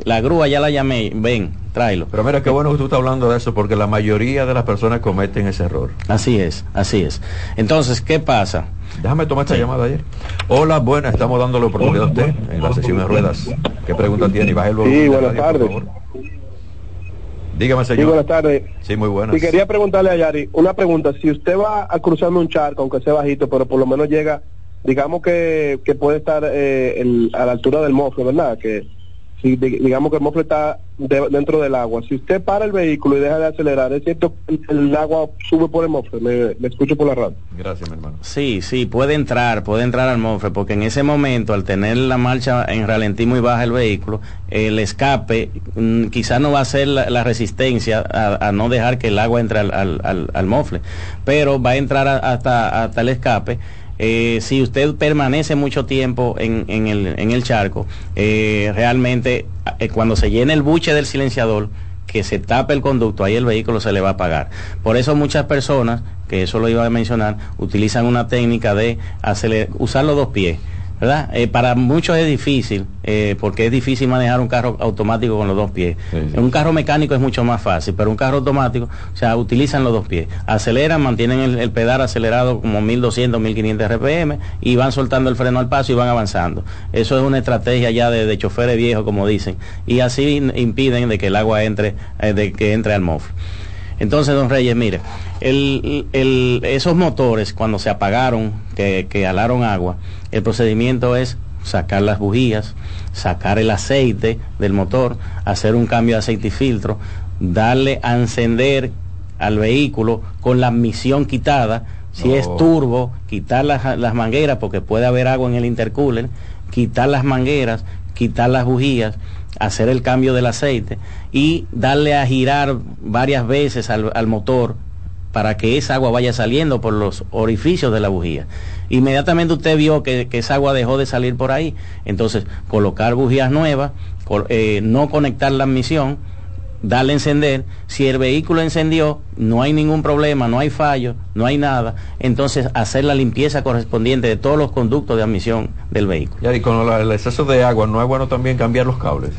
La grúa ya la llamé, ven, tráelo. Pero mira, qué bueno que tú estás hablando de eso, porque la mayoría de las personas cometen ese error. Así es, así es. Entonces, ¿qué pasa? Déjame tomar esta llamada ayer. Hola, buenas, estamos dándole oportunidad a usted en la sesión de ruedas. ¿Qué pregunta tiene? Y el Sí, buenas tardes. Dígame, señor. Sí, buenas tardes. Sí, muy buenas. Y quería preguntarle a Yari una pregunta. Si usted va a cruzarme un charco, aunque sea bajito, pero por lo menos llega, digamos que, que puede estar eh, a la altura del mofle, ¿verdad? Que si digamos que el mofle está dentro del agua, si usted para el vehículo y deja de acelerar, es cierto el, agua sube por el mofle, me, escucho por la radio. Gracias, mi hermano. Sí, sí, puede entrar, puede entrar al mofle, porque en ese momento, al tener la marcha en ralentí muy baja el vehículo, el escape mm, quizás no va a ser la, resistencia a, no dejar que el agua entre al, al, al, mofle, pero va a entrar hasta, hasta el escape eh, si usted permanece mucho tiempo en, el, charco, eh, realmente eh, cuando se llene el buche del silenciador, que se tape el conducto, ahí el vehículo se le va a apagar. Por eso muchas personas, que eso lo iba a mencionar, utilizan una técnica de usar los dos pies ¿verdad? Eh, para muchos es difícil, eh, porque es difícil manejar un carro automático con los dos pies. Un carro mecánico es mucho más fácil, pero un carro automático, o sea, utilizan los dos pies. Aceleran, mantienen el, pedal acelerado como 1200, 1500 RPM y van soltando el freno al paso y van avanzando. Eso es una estrategia ya de, de choferes viejos, como dicen, y así impiden de que el agua entre, eh, de que entre al mofle. Entonces, don Reyes, mire, esos motores cuando se apagaron, que, que alaron agua, el procedimiento es sacar las bujías, sacar el aceite del motor, hacer un cambio de aceite y filtro, darle a encender al vehículo con la admisión quitada, si es turbo, quitar las, las, mangueras porque puede haber agua en el intercooler, quitar las mangueras, quitar las bujías, hacer el cambio del aceite y darle a girar varias veces al, motor para que esa agua vaya saliendo por los orificios de la bujía. Inmediatamente usted vio que, esa agua dejó de salir por ahí, entonces colocar bujías nuevas, eh, no conectar la admisión, darle a encender, si el vehículo encendió, no hay ningún problema, no hay fallo, no hay nada, entonces hacer la limpieza correspondiente de todos los conductos de admisión del vehículo. y con el exceso de agua, ¿no es bueno también cambiar los cables?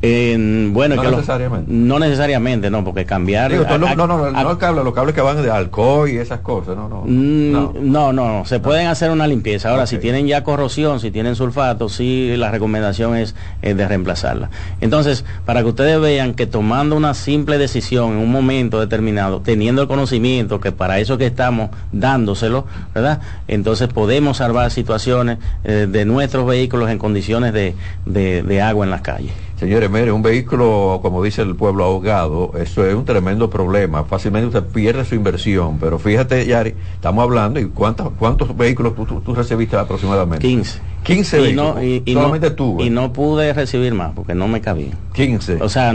Bueno, no necesariamente. no necesariamente, no, porque cambiar. no, no, no, no, el cable, los cables que van de alcohol y esas cosas, no, no. Mm, no, no, se pueden hacer una limpieza. Ahora, si tienen ya corrosión, si tienen sulfato, sí, la recomendación es, de reemplazarla. Entonces, para que ustedes vean que tomando una simple decisión en un momento determinado, teniendo el conocimiento que para eso que estamos dándoselo, ¿verdad? Entonces podemos salvar situaciones eh, de nuestros vehículos en condiciones de, de agua en las calles. Señores, mire, un vehículo, como dice el pueblo ahogado, eso es un tremendo problema. Fácilmente usted pierde su inversión. Pero fíjate, Yari, estamos hablando, ¿y cuántos, cuántos vehículos tú, recibiste aproximadamente? 15. 15 vehículos. y, Solamente tú. Y no pude recibir más porque no me cabía. 15. O sea,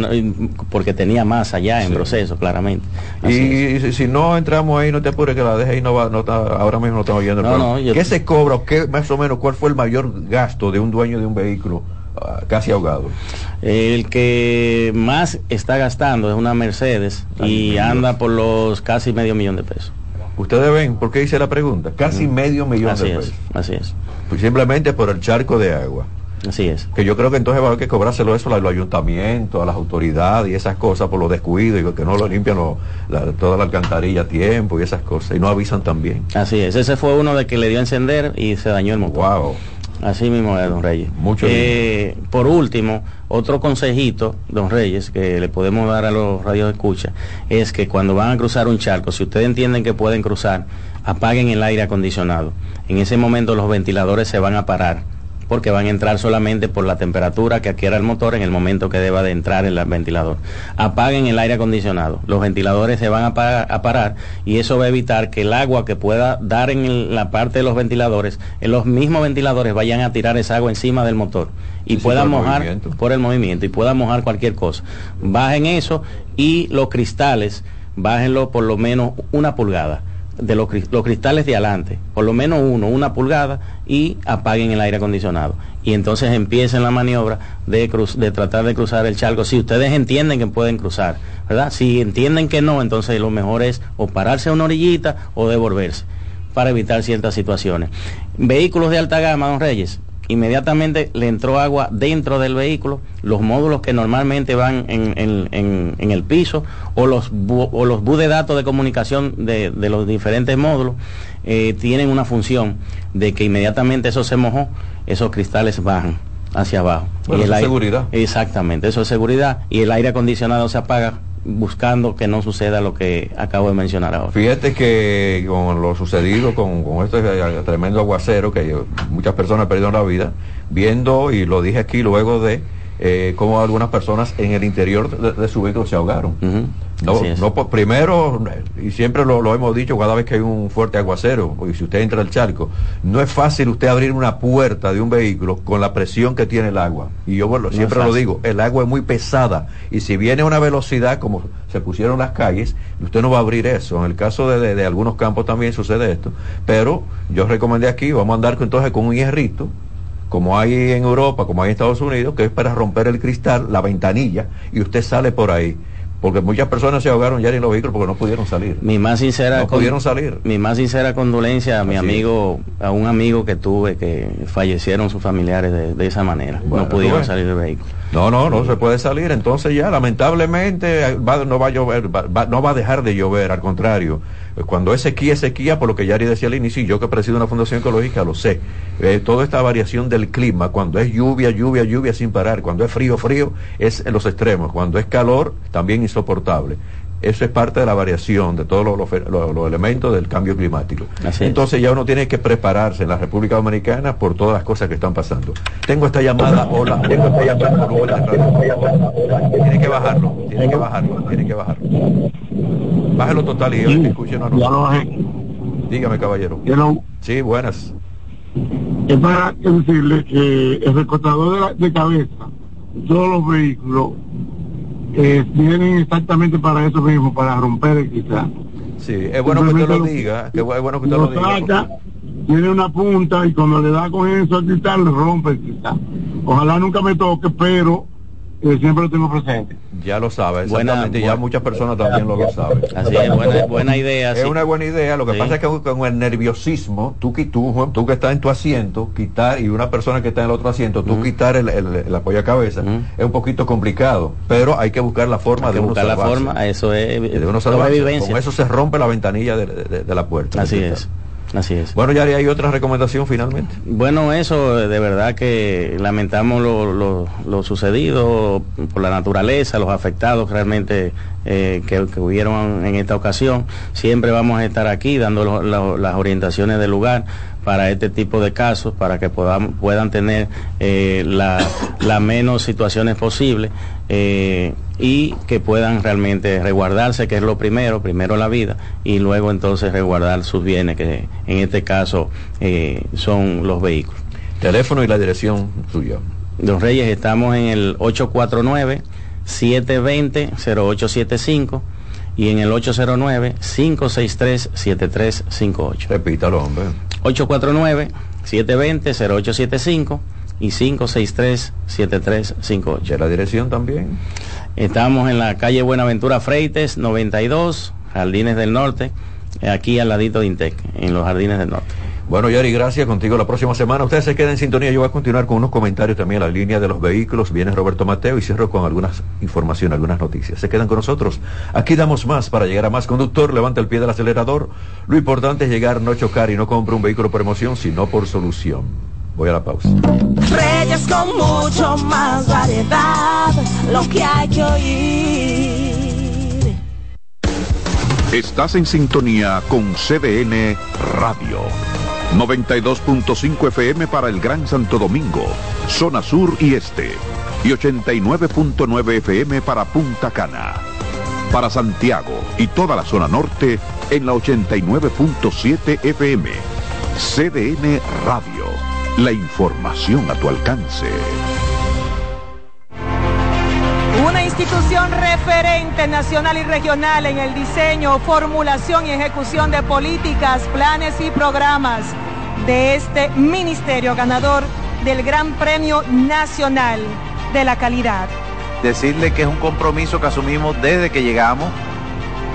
porque tenía más allá en proceso, claramente. y si, no entramos ahí, no te apures que la deje ahí, no va, no está, ahora mismo no estamos oyendo el no, no, ¿Qué se cobra? ¿Qué, más o menos, cuál fue el mayor gasto de un dueño de un vehículo? Casi ahogado. El que más está gastando es una Mercedes y anda por los casi medio millón de pesos. Ustedes ven, ¿por qué hice la pregunta? Casi medio millón de pesos. así es. Pues simplemente por el charco de agua. Así es. Que yo creo que entonces va a haber que cobrárselo eso a los ayuntamientos, a las autoridades y esas cosas por los descuidos y que no lo limpian toda la alcantarilla a tiempo y esas cosas. Y no avisan también. Así es. Ese fue uno de que le dio a encender y se dañó el motor. Wow. Así mismo es, don Reyes. Mucho eh, Por último, otro consejito, don Reyes, que le podemos dar a los radios de escucha, es que cuando van a cruzar un charco, si ustedes entienden que pueden cruzar, apaguen el aire acondicionado. En ese momento los ventiladores se van a parar porque van a entrar solamente por la temperatura que adquiera el motor en el momento que deba de entrar en el ventilador. Apaguen el aire acondicionado, los ventiladores se van a, parar y eso va a evitar que el agua que pueda dar en la parte de los ventiladores, en los mismos ventiladores vayan a tirar esa agua encima del motor y puedan mojar por el movimiento y puedan mojar cualquier cosa. Bajen eso y los cristales bájenlo por lo menos una pulgada de los, los, cristales de adelante, por lo menos uno, una pulgada, y apaguen el aire acondicionado. Y entonces empiecen la maniobra de, cruz, de tratar de cruzar el charco. Si ustedes entienden que pueden cruzar, ¿verdad? Si entienden que no, entonces lo mejor es o pararse a una orillita o devolverse para evitar ciertas situaciones. Vehículos de alta gama, don Reyes, inmediatamente le entró agua dentro del vehículo, los módulos que normalmente van en, el piso o los, o los bus de datos de comunicación de, los diferentes módulos eh, tienen una función de que inmediatamente eso se mojó, esos cristales bajan hacia abajo. y el seguridad. Exactamente, eso es seguridad y el aire acondicionado se apaga buscando que no suceda lo que acabo de mencionar ahora. Fíjate que con lo sucedido con, con este tremendo aguacero que muchas personas perdieron la vida, viendo, y lo dije aquí luego de eh, cómo algunas personas en el interior de, su vehículo se ahogaron. No, no primero, y siempre lo, hemos dicho cada vez que hay un fuerte aguacero, y si usted entra al charco, no es fácil usted abrir una puerta de un vehículo con la presión que tiene el agua. Y yo bueno, siempre lo digo, el agua es muy pesada, y si viene a una velocidad como se pusieron las calles, usted no va a abrir eso. En el caso de, de algunos campos también sucede esto. Pero yo recomendé aquí, vamos a andar entonces con un hierrito, como hay en Europa, como hay en Estados Unidos, que es para romper el cristal, la ventanilla, y usted sale por ahí porque muchas personas se ahogaron ya en los vehículos porque no pudieron salir. Mi más sincera no pudieron salir. Mi más sincera condolencia a mi amigo, a un amigo que tuve que fallecieron sus familiares de, esa manera. no pudieron salir del vehículo. No, no, no se puede salir. Entonces ya, lamentablemente, no va a llover, no va a dejar de llover, al contrario cuando es sequía, es sequía, por lo que Yari decía al inicio, y yo que presido una fundación ecológica lo sé. Eh, toda esta variación del clima, cuando es lluvia, lluvia, lluvia sin parar, cuando es frío, frío, es en los extremos, cuando es calor, también insoportable. Eso es parte de la variación de todos los, elementos del cambio climático. Entonces ya uno tiene que prepararse en la República Dominicana por todas las cosas que están pasando. Tengo esta llamada, hola, tengo esta llamada, hola, tiene que bajarlo, tiene que bajarlo, tiene que bajarlo. Bájalo total y sí, escuchen a nosotros. Dígame, caballero. Sí, buenas. Es para decirle que el recortador de, de cabeza, todos los vehículos eh, vienen exactamente para eso mismo, para romper el cristal. Sí, es bueno que usted lo diga, que es bueno que usted lo, diga. tiene una punta y cuando le da con eso al cristal, le rompe el cristal. Ojalá nunca me toque, pero siempre lo tengo presente. Ya lo sabes, exactamente, ya muchas personas también lo, saben. Así es, buena, buena idea. Es una buena idea, lo que pasa es que con el nerviosismo, tú, tú, tú que estás en tu asiento, quitar, y una persona que está en el otro asiento, tú quitar el, el, apoyo a cabeza, es un poquito complicado, pero hay que buscar la forma de buscar la forma, eso es, de uno Con eso se rompe la ventanilla de, la puerta. Así es. Así es. Bueno, ya hay otra recomendación finalmente. Bueno, eso de verdad que lamentamos lo, sucedido por la naturaleza, los afectados realmente eh, que, hubieron en esta ocasión. Siempre vamos a estar aquí dando las orientaciones del lugar para este tipo de casos, para que puedan, puedan tener eh, la, menos situaciones posibles eh, y que puedan realmente resguardarse, que es lo primero, primero la vida, y luego entonces resguardar sus bienes, que en este caso eh, son los vehículos. Teléfono y la dirección suya. Los Reyes, estamos en el 849-720-0875 y en el 809-563-7358. Repítalo, hombre. 849-720-0875 y 563-7358. ¿La dirección también? Estamos en la calle Buenaventura Freites, 92, Jardines del Norte, aquí al ladito de Intec, en los Jardines del Norte. Bueno, Yari, gracias contigo la próxima semana. Ustedes se queden en sintonía. Yo voy a continuar con unos comentarios también a la línea de los vehículos. Viene Roberto Mateo y cierro con algunas informaciones, algunas noticias. Se quedan con nosotros. Aquí damos más para llegar a más conductor. Levanta el pie del acelerador. Lo importante es llegar, no chocar y no compra un vehículo por emoción, sino por solución. Voy a la pausa. Reyes con mucho más variedad, lo que hay que oír. Estás en sintonía con CDN Radio. 92.5 FM para el Gran Santo Domingo, zona sur y este. Y 89.9 FM para Punta Cana. Para Santiago y toda la zona norte en la 89.7 FM. CDN Radio. La información a tu alcance institución referente nacional y regional en el diseño, formulación y ejecución de políticas, planes y programas de este ministerio ganador del Gran Premio Nacional de la Calidad. Decirle que es un compromiso que asumimos desde que llegamos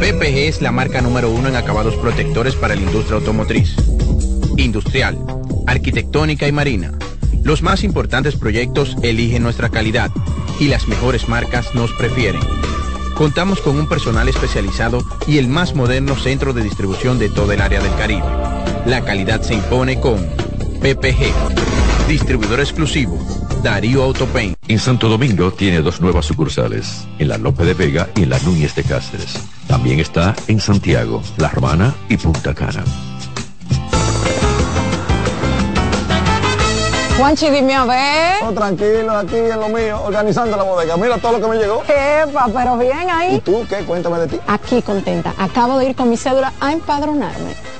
PPG es la marca número uno en acabados protectores para la industria automotriz, industrial, arquitectónica y marina. Los más importantes proyectos eligen nuestra calidad y las mejores marcas nos prefieren. Contamos con un personal especializado y el más moderno centro de distribución de todo el área del Caribe. La calidad se impone con PPG, distribuidor exclusivo, Darío Autopain. En Santo Domingo tiene dos nuevas sucursales, en la Lope de Vega y en la Núñez de Cáceres. También está en Santiago, La Romana y Punta Cana. Juanchi, dime a ver. Oh, tranquilo, aquí en lo mío, organizando la bodega. Mira todo lo que me llegó. Epa, pero bien ahí. ¿Y tú qué? Cuéntame de ti. Aquí contenta. Acabo de ir con mi cédula a empadronarme.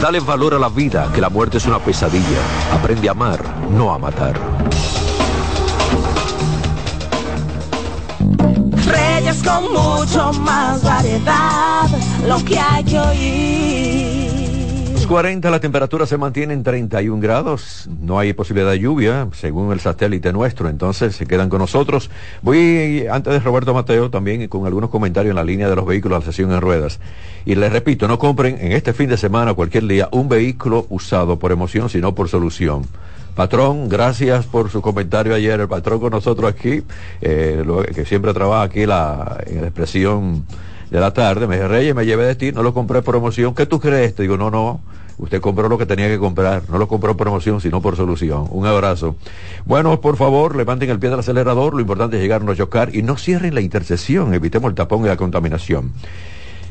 Dale valor a la vida, que la muerte es una pesadilla. Aprende a amar, no a matar. Reyes con mucho más variedad, lo que hay que oír. 40 la temperatura se mantiene en 31 grados, no hay posibilidad de lluvia según el satélite nuestro, entonces se quedan con nosotros. Voy antes de Roberto Mateo también con algunos comentarios en la línea de los vehículos a la sesión en ruedas. Y les repito, no compren en este fin de semana o cualquier día un vehículo usado por emoción, sino por solución. Patrón, gracias por su comentario ayer. El patrón con nosotros aquí, eh, que siempre trabaja aquí en la expresión de la tarde, me dice, Reyes, me llevé de ti, no lo compré por emoción. ¿Qué tú crees? Te digo, no, no. Usted compró lo que tenía que comprar, no lo compró por emoción, sino por solución. Un abrazo. Bueno, por favor, levanten el pie del acelerador, lo importante es llegar no chocar y no cierren la intersección, evitemos el tapón y la contaminación.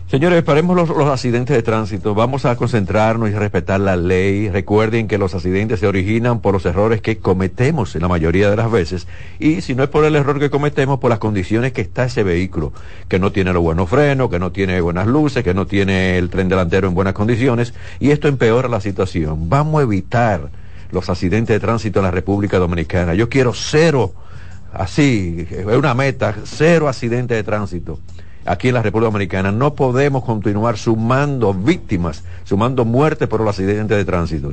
Señores, paremos los, los accidentes de tránsito. Vamos a concentrarnos y respetar la ley. Recuerden que los accidentes se originan por los errores que cometemos en la mayoría de las veces. Y si no es por el error que cometemos, por las condiciones que está ese vehículo. Que no tiene los buenos frenos, que no tiene buenas luces, que no tiene el tren delantero en buenas condiciones. Y esto empeora la situación. Vamos a evitar los accidentes de tránsito en la República Dominicana. Yo quiero cero, así, es una meta, cero accidentes de tránsito aquí en la República Dominicana. No podemos continuar sumando víctimas, sumando muertes por los accidentes de tránsito.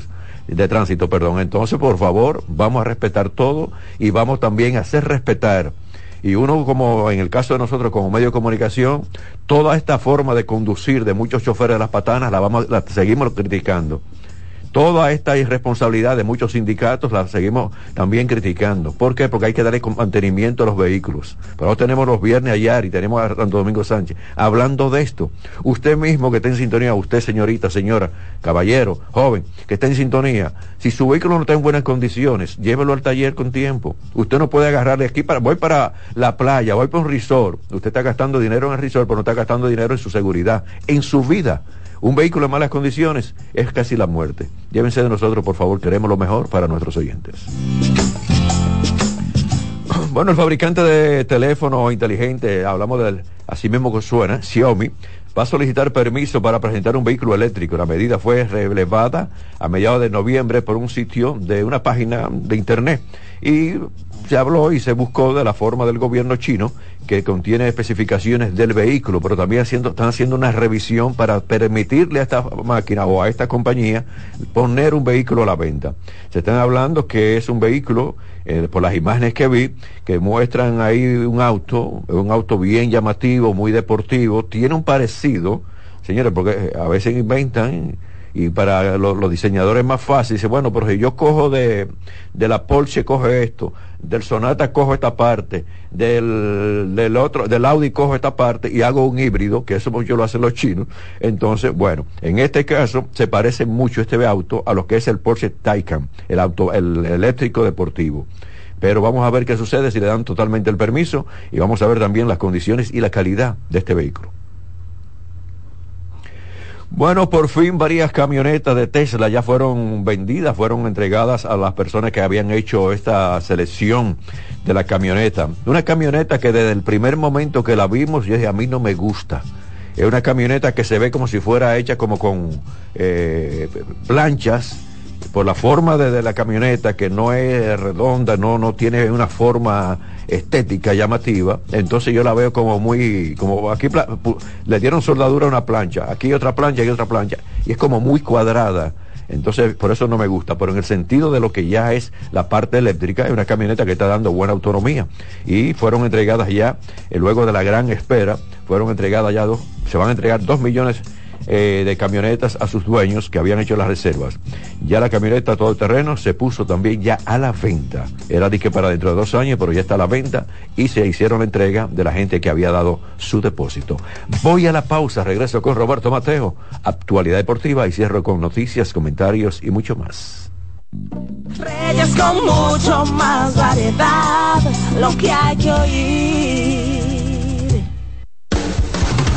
De tránsito, perdón. Entonces, por favor, vamos a respetar todo y vamos también a hacer respetar. Y uno, como en el caso de nosotros como medio de comunicación, toda esta forma de conducir de muchos choferes de las patanas la vamos, la seguimos criticando. Toda esta irresponsabilidad de muchos sindicatos la seguimos también criticando. ¿Por qué? Porque hay que darle mantenimiento a los vehículos. Pero ahora tenemos los viernes ayer y tenemos a Santo Domingo Sánchez hablando de esto. Usted mismo que está en sintonía, usted señorita, señora, caballero, joven, que está en sintonía, si su vehículo no está en buenas condiciones, llévelo al taller con tiempo. Usted no puede agarrarle aquí para, voy para la playa, voy para un resort. Usted está gastando dinero en el resort, pero no está gastando dinero en su seguridad, en su vida. Un vehículo en malas condiciones es casi la muerte. Llévense de nosotros, por favor, queremos lo mejor para nuestros oyentes. Bueno, el fabricante de teléfono inteligente, hablamos del, así mismo que suena, Xiaomi, va a solicitar permiso para presentar un vehículo eléctrico. La medida fue relevada a mediados de noviembre por un sitio de una página de internet y se habló y se buscó de la forma del gobierno chino que contiene especificaciones del vehículo, pero también haciendo, están haciendo una revisión para permitirle a esta máquina o a esta compañía poner un vehículo a la venta. Se están hablando que es un vehículo, eh, por las imágenes que vi, que muestran ahí un auto, un auto bien llamativo, muy deportivo, tiene un parecido Señores, porque a veces inventan y para los, diseñadores es más fácil. Dice, bueno, pero si yo cojo de, de la Porsche, cojo esto, del Sonata cojo esta parte, del, del otro, del Audi cojo esta parte y hago un híbrido, que eso mucho lo hacen los chinos. Entonces, bueno, en este caso se parece mucho este auto a lo que es el Porsche Taycan, el auto, el eléctrico deportivo pero vamos a ver qué sucede si le dan totalmente el permiso y vamos a ver también las condiciones y la calidad de este vehículo. Bueno, por fin varias camionetas de Tesla ya fueron vendidas, fueron entregadas a las personas que habían hecho esta selección de la camioneta. Una camioneta que desde el primer momento que la vimos, yo dije, a mí no me gusta. Es una camioneta que se ve como si fuera hecha como con eh, planchas, por la forma de, la camioneta, que no es redonda, no, no tiene una forma estética llamativa, entonces yo la veo como muy, como aquí le dieron soldadura a una plancha, aquí otra plancha y otra plancha, y es como muy cuadrada. Entonces, por eso no me gusta, pero en el sentido de lo que ya es la parte eléctrica, es una camioneta que está dando buena autonomía. Y fueron entregadas ya, eh, luego de la gran espera, fueron entregadas ya dos, se van a entregar dos millones eh, de camionetas a sus dueños que habían hecho las reservas. Ya la camioneta todo terreno se puso también ya a la venta. Era de que para dentro de dos años, pero ya está a la venta y se hicieron la entrega de la gente que había dado su depósito. Voy a la pausa, regreso con Roberto Mateo, actualidad deportiva y cierro con noticias, comentarios y mucho más. Reyes con mucho más variedad, lo que hay que oír.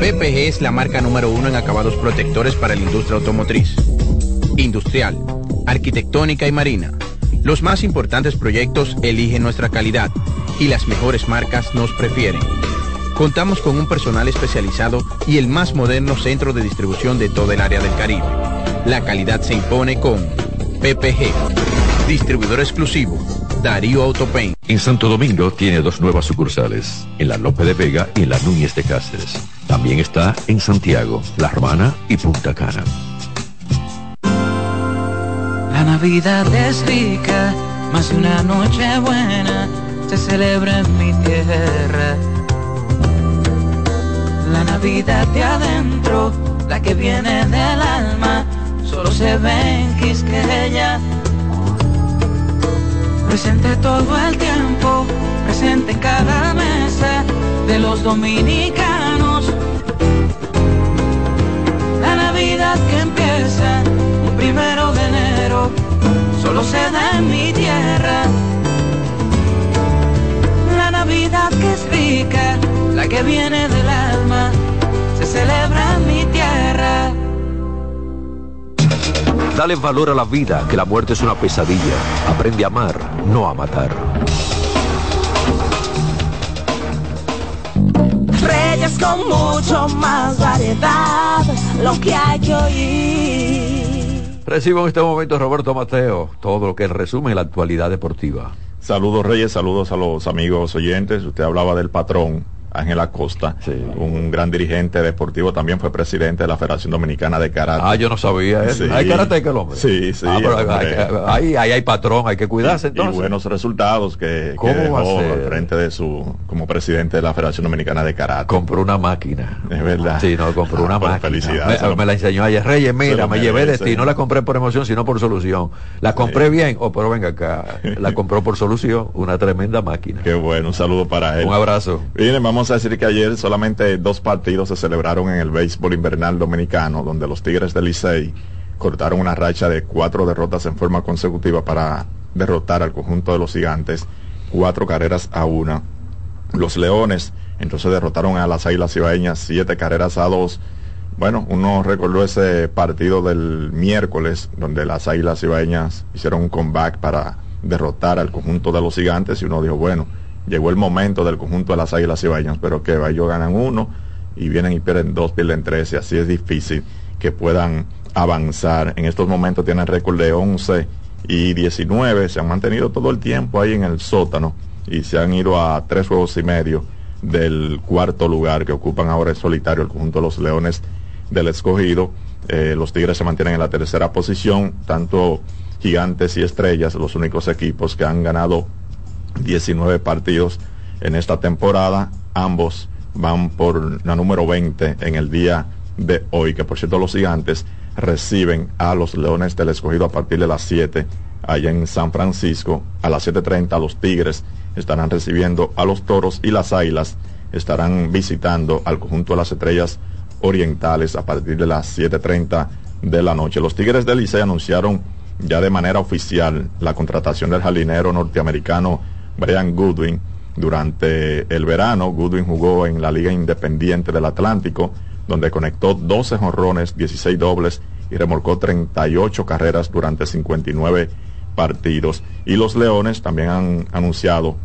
PPG es la marca número uno en acabados protectores para la industria automotriz, industrial, arquitectónica y marina. Los más importantes proyectos eligen nuestra calidad y las mejores marcas nos prefieren. Contamos con un personal especializado y el más moderno centro de distribución de todo el área del Caribe. La calidad se impone con PPG, distribuidor exclusivo, Darío Autopain. En Santo Domingo tiene dos nuevas sucursales, en la Lope de Vega y en la Núñez de Cáceres. También está en Santiago, La Romana y Punta Cana. La Navidad es rica, más una noche buena se celebra en mi tierra. La Navidad de adentro, la que viene del alma, solo se ve en Quisqueya. Presente todo el tiempo, presente en cada mesa de los dominicanos Navidad que empieza un primero de enero solo se da en mi tierra. La Navidad que es rica, la que viene del alma, se celebra en mi tierra. Dale valor a la vida, que la muerte es una pesadilla. Aprende a amar, no a matar. Reyes con mucho más variedad, lo que hay que oír. Recibo en este momento Roberto Mateo, todo lo que es resumen la actualidad deportiva. Saludos Reyes, saludos a los amigos oyentes. Usted hablaba del patrón Ángel Acosta, sí. un gran dirigente deportivo, también fue presidente de la Federación Dominicana de Karate. Ah, yo no sabía eso. Sí. ¿Hay karate que el hombre? Sí, sí. Ah, pero hay, hay, hay, patrón, hay que cuidarse y, entonces. Y buenos resultados que, que dejó al frente de su, como presidente de la Federación Dominicana de Karate. Compró una máquina. Es verdad. Sí, no, compró una ah, máquina. Felicidades. Me, me, la enseñó ayer. Reyes, mira, me llevé de ti, no la compré por emoción, sino por solución. La compré sí. bien, oh, pero venga acá, la compró por solución, una tremenda máquina. Qué bueno, un saludo para él. Un abrazo. Miren, vamos a decir que ayer solamente dos partidos se celebraron en el béisbol invernal dominicano, donde los Tigres del Licey cortaron una racha de cuatro derrotas en forma consecutiva para derrotar al conjunto de los gigantes, cuatro carreras a una. Los Leones entonces derrotaron a las Águilas Cibaeñas siete carreras a dos. Bueno, uno recordó ese partido del miércoles, donde las Águilas Cibaeñas hicieron un comeback para derrotar al conjunto de los gigantes y uno dijo, bueno, llegó el momento del conjunto de las Águilas Cibaeñas, pero que ellos ganan uno y vienen y pierden dos, pierden tres, y así es difícil que puedan avanzar. En estos momentos tienen récord de 11 y 19, se han mantenido todo el tiempo ahí en el sótano y se han ido a tres juegos y medio del cuarto lugar que ocupan ahora en solitario el conjunto de los Leones del Escogido. Eh, los Tigres se mantienen en la tercera posición, tanto Gigantes y Estrellas, los únicos equipos que han ganado 19 partidos en esta temporada. Ambos van por la número 20 en el día de hoy, que por cierto los Gigantes reciben a los Leones del Escogido a partir de las 7 allá en San Francisco. A las 7.30 los Tigres estarán recibiendo a los Toros y las Águilas estarán visitando al conjunto de las Estrellas Orientales a partir de las 7.30 de la noche. Los Tigres del Licey anunciaron ya de manera oficial la contratación del jalinero norteamericano Brian Goodwin. Durante el verano, Goodwin jugó en la Liga Independiente del Atlántico, donde conectó 12 jonrones, 16 dobles y remolcó 38 carreras durante 59 partidos. Y los Leones también han anunciado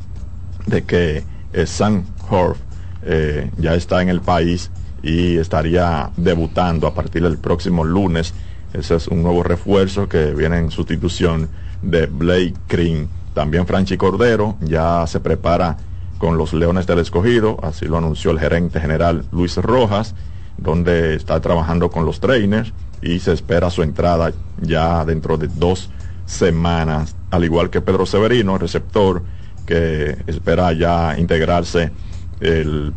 de que eh, Sam Horf eh, ya está en el país y estaría debutando a partir del próximo lunes. Ese es un nuevo refuerzo que viene en sustitución de Blake Green. También Franchi Cordero ya se prepara con los Leones del Escogido, así lo anunció el gerente general Luis Rojas, donde está trabajando con los trainers y se espera su entrada ya dentro de dos semanas, al igual que Pedro Severino, receptor, que espera ya integrarse el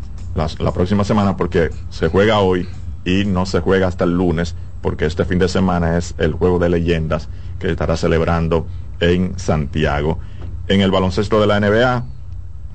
la, próxima semana porque se juega hoy y no se juega hasta el lunes porque este fin de semana es el juego de leyendas que estará celebrando en Santiago. En el baloncesto de la NBA,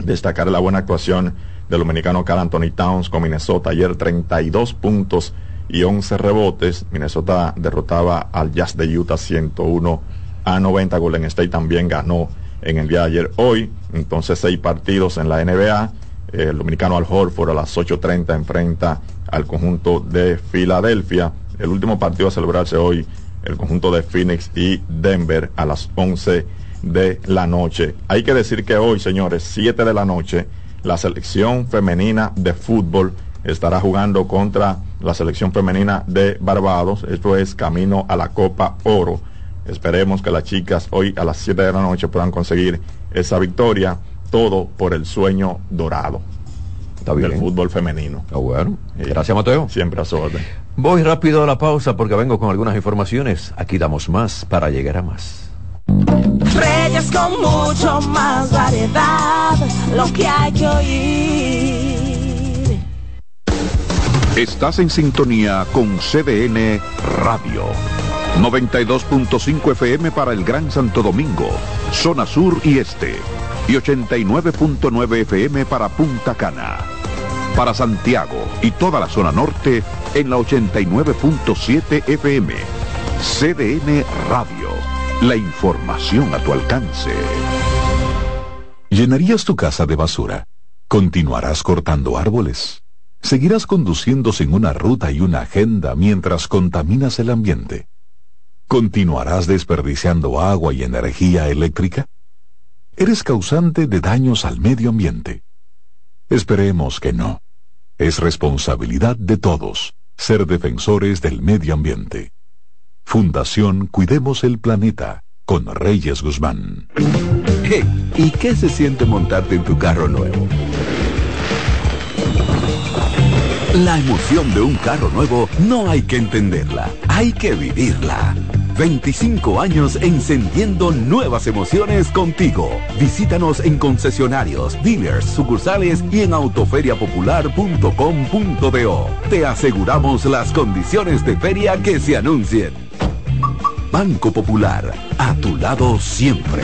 destacar la buena actuación del dominicano Carl Anthony Towns con Minnesota ayer 32 puntos y 11 rebotes. Minnesota derrotaba al Jazz de Utah 101 a 90. Golden State también ganó en el día de ayer. Hoy, entonces, seis partidos en la NBA el dominicano Al Horford a las 8.30 enfrenta al conjunto de Filadelfia. El último partido a celebrarse hoy, el conjunto de Phoenix y Denver a las 11 de la noche. Hay que decir que hoy, señores, 7 de la noche, la selección femenina de fútbol estará jugando contra la selección femenina de Barbados. Esto es camino a la Copa Oro. Esperemos que las chicas hoy a las 7 de la noche puedan conseguir esa victoria todo por el sueño dorado Está bien. del fútbol femenino. Bueno. Gracias, Mateo. Siempre a su orden. Voy rápido a la pausa porque vengo con algunas informaciones. Aquí damos más para llegar a más. Reyes con mucho más variedad, lo que hay que oír. Estás en sintonía con CDN Radio. 92.5 FM para el Gran Santo Domingo, zona sur y este y 89.9 FM para Punta Cana. Para Santiago y toda la zona norte en la 89.7 FM. CDN Radio. La información a tu alcance. ¿Llenarías tu casa de basura? ¿Continuarás cortando árboles? ¿Seguirás conduciendo sin una ruta y una agenda mientras contaminas el ambiente? ¿Continuarás desperdiciando agua y energía eléctrica? Eres causante de daños al medio ambiente. Esperemos que no. Es responsabilidad de todos ser defensores del medio ambiente. Fundación Cuidemos el Planeta con Reyes Guzmán. ¿y qué se siente montarte en tu carro nuevo? La emoción de un carro nuevo no hay que entenderla, hay que vivirla. 25 años encendiendo nuevas emociones contigo. Visítanos en concesionarios, dealers, sucursales y en autoferiapopular.com.do. Te aseguramos las condiciones de feria que se anuncien. Banco Popular, a tu lado siempre.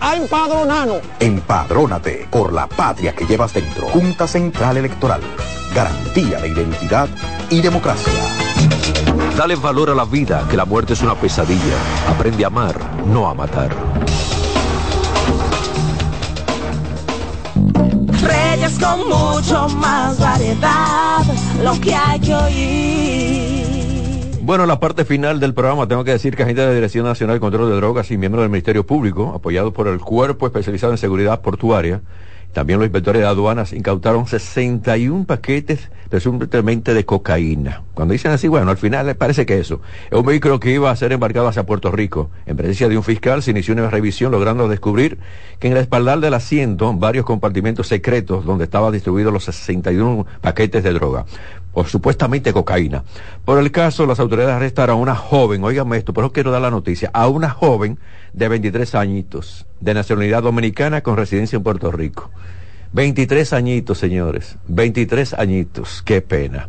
a empadronarnos. Empadrónate por la patria que llevas dentro. Junta Central Electoral. garantía de identidad y democracia. Dale valor a la vida, que la muerte es una pesadilla. Aprende a amar, no a matar. Reyes con mucho más variedad, lo que hay que oír. Bueno, en la parte final del programa tengo que decir que agentes de la Dirección Nacional de Control de Drogas y miembros del Ministerio Público, apoyados por el Cuerpo Especializado en Seguridad Portuaria, también los inspectores de aduanas incautaron 61 paquetes presuntamente de cocaína. Cuando dicen así, bueno, al final les parece que eso. Es un vehículo que iba a ser embarcado hacia Puerto Rico. En presencia de un fiscal se inició una revisión logrando descubrir que en el espaldar del asiento varios compartimentos secretos donde estaban distribuidos los 61 paquetes de droga. O supuestamente cocaína. Por el caso, las autoridades arrestaron a una joven, óigame esto, pero quiero dar la noticia, a una joven de 23 añitos, de nacionalidad dominicana con residencia en Puerto Rico. 23 añitos, señores, 23 añitos, qué pena.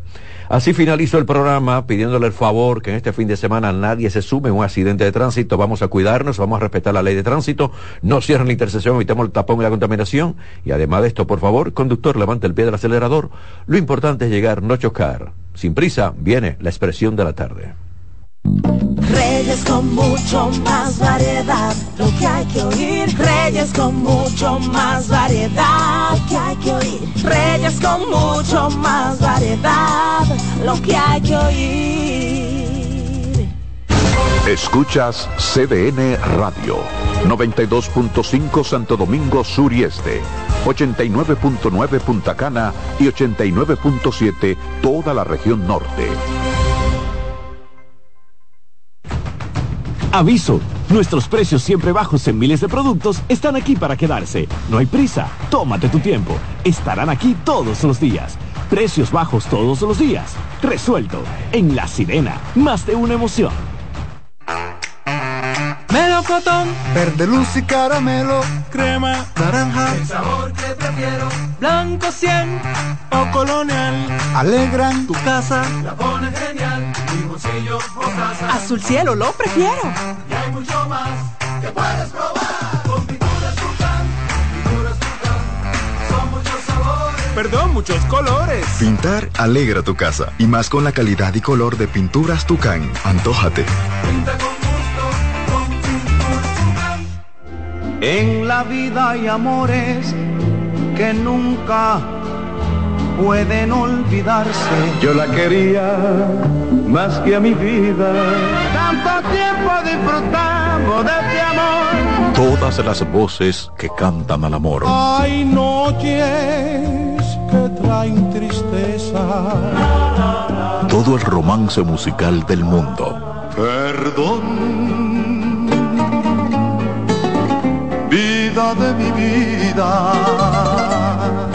Así finalizó el programa pidiéndole el favor que en este fin de semana nadie se sume a un accidente de tránsito. Vamos a cuidarnos, vamos a respetar la ley de tránsito, no cierren la intersección, evitemos el tapón y la contaminación. Y además de esto, por favor, conductor, levante el pie del acelerador. Lo importante es llegar, no chocar. Sin prisa, viene la expresión de la tarde. Reyes con mucho más variedad, lo que hay que oír. Reyes con mucho más variedad, lo que hay que oír. Reyes con mucho más variedad, lo que hay que oír. Escuchas CDN Radio, 92.5 Santo Domingo Sur y Este, 89.9 Punta Cana y 89.7 toda la región norte. Aviso, nuestros precios siempre bajos en miles de productos están aquí para quedarse. No hay prisa, tómate tu tiempo. Estarán aquí todos los días. Precios bajos todos los días. Resuelto. En La Sirena, más de una emoción. Melocotón, verde luz y caramelo, crema, naranja, el sabor que prefiero, blanco 100 o colonial, alegran tu casa, la ponen genial, bolsillo mostaza, azul cielo lo prefiero, y hay mucho más que puedes probar, con pinturas Tucán, pinturas Tucán, son muchos sabores, perdón, muchos colores. Pintar alegra tu casa, y más con la calidad y color de pinturas Tucán, antójate. Pinta con En la vida hay amores que nunca pueden olvidarse. Yo la quería más que a mi vida. Tanto tiempo disfrutamos de este amor. Todas las voces que cantan al amor. Hay noches que traen tristeza. Todo el romance musical del mundo. Perdón vida de mi vida.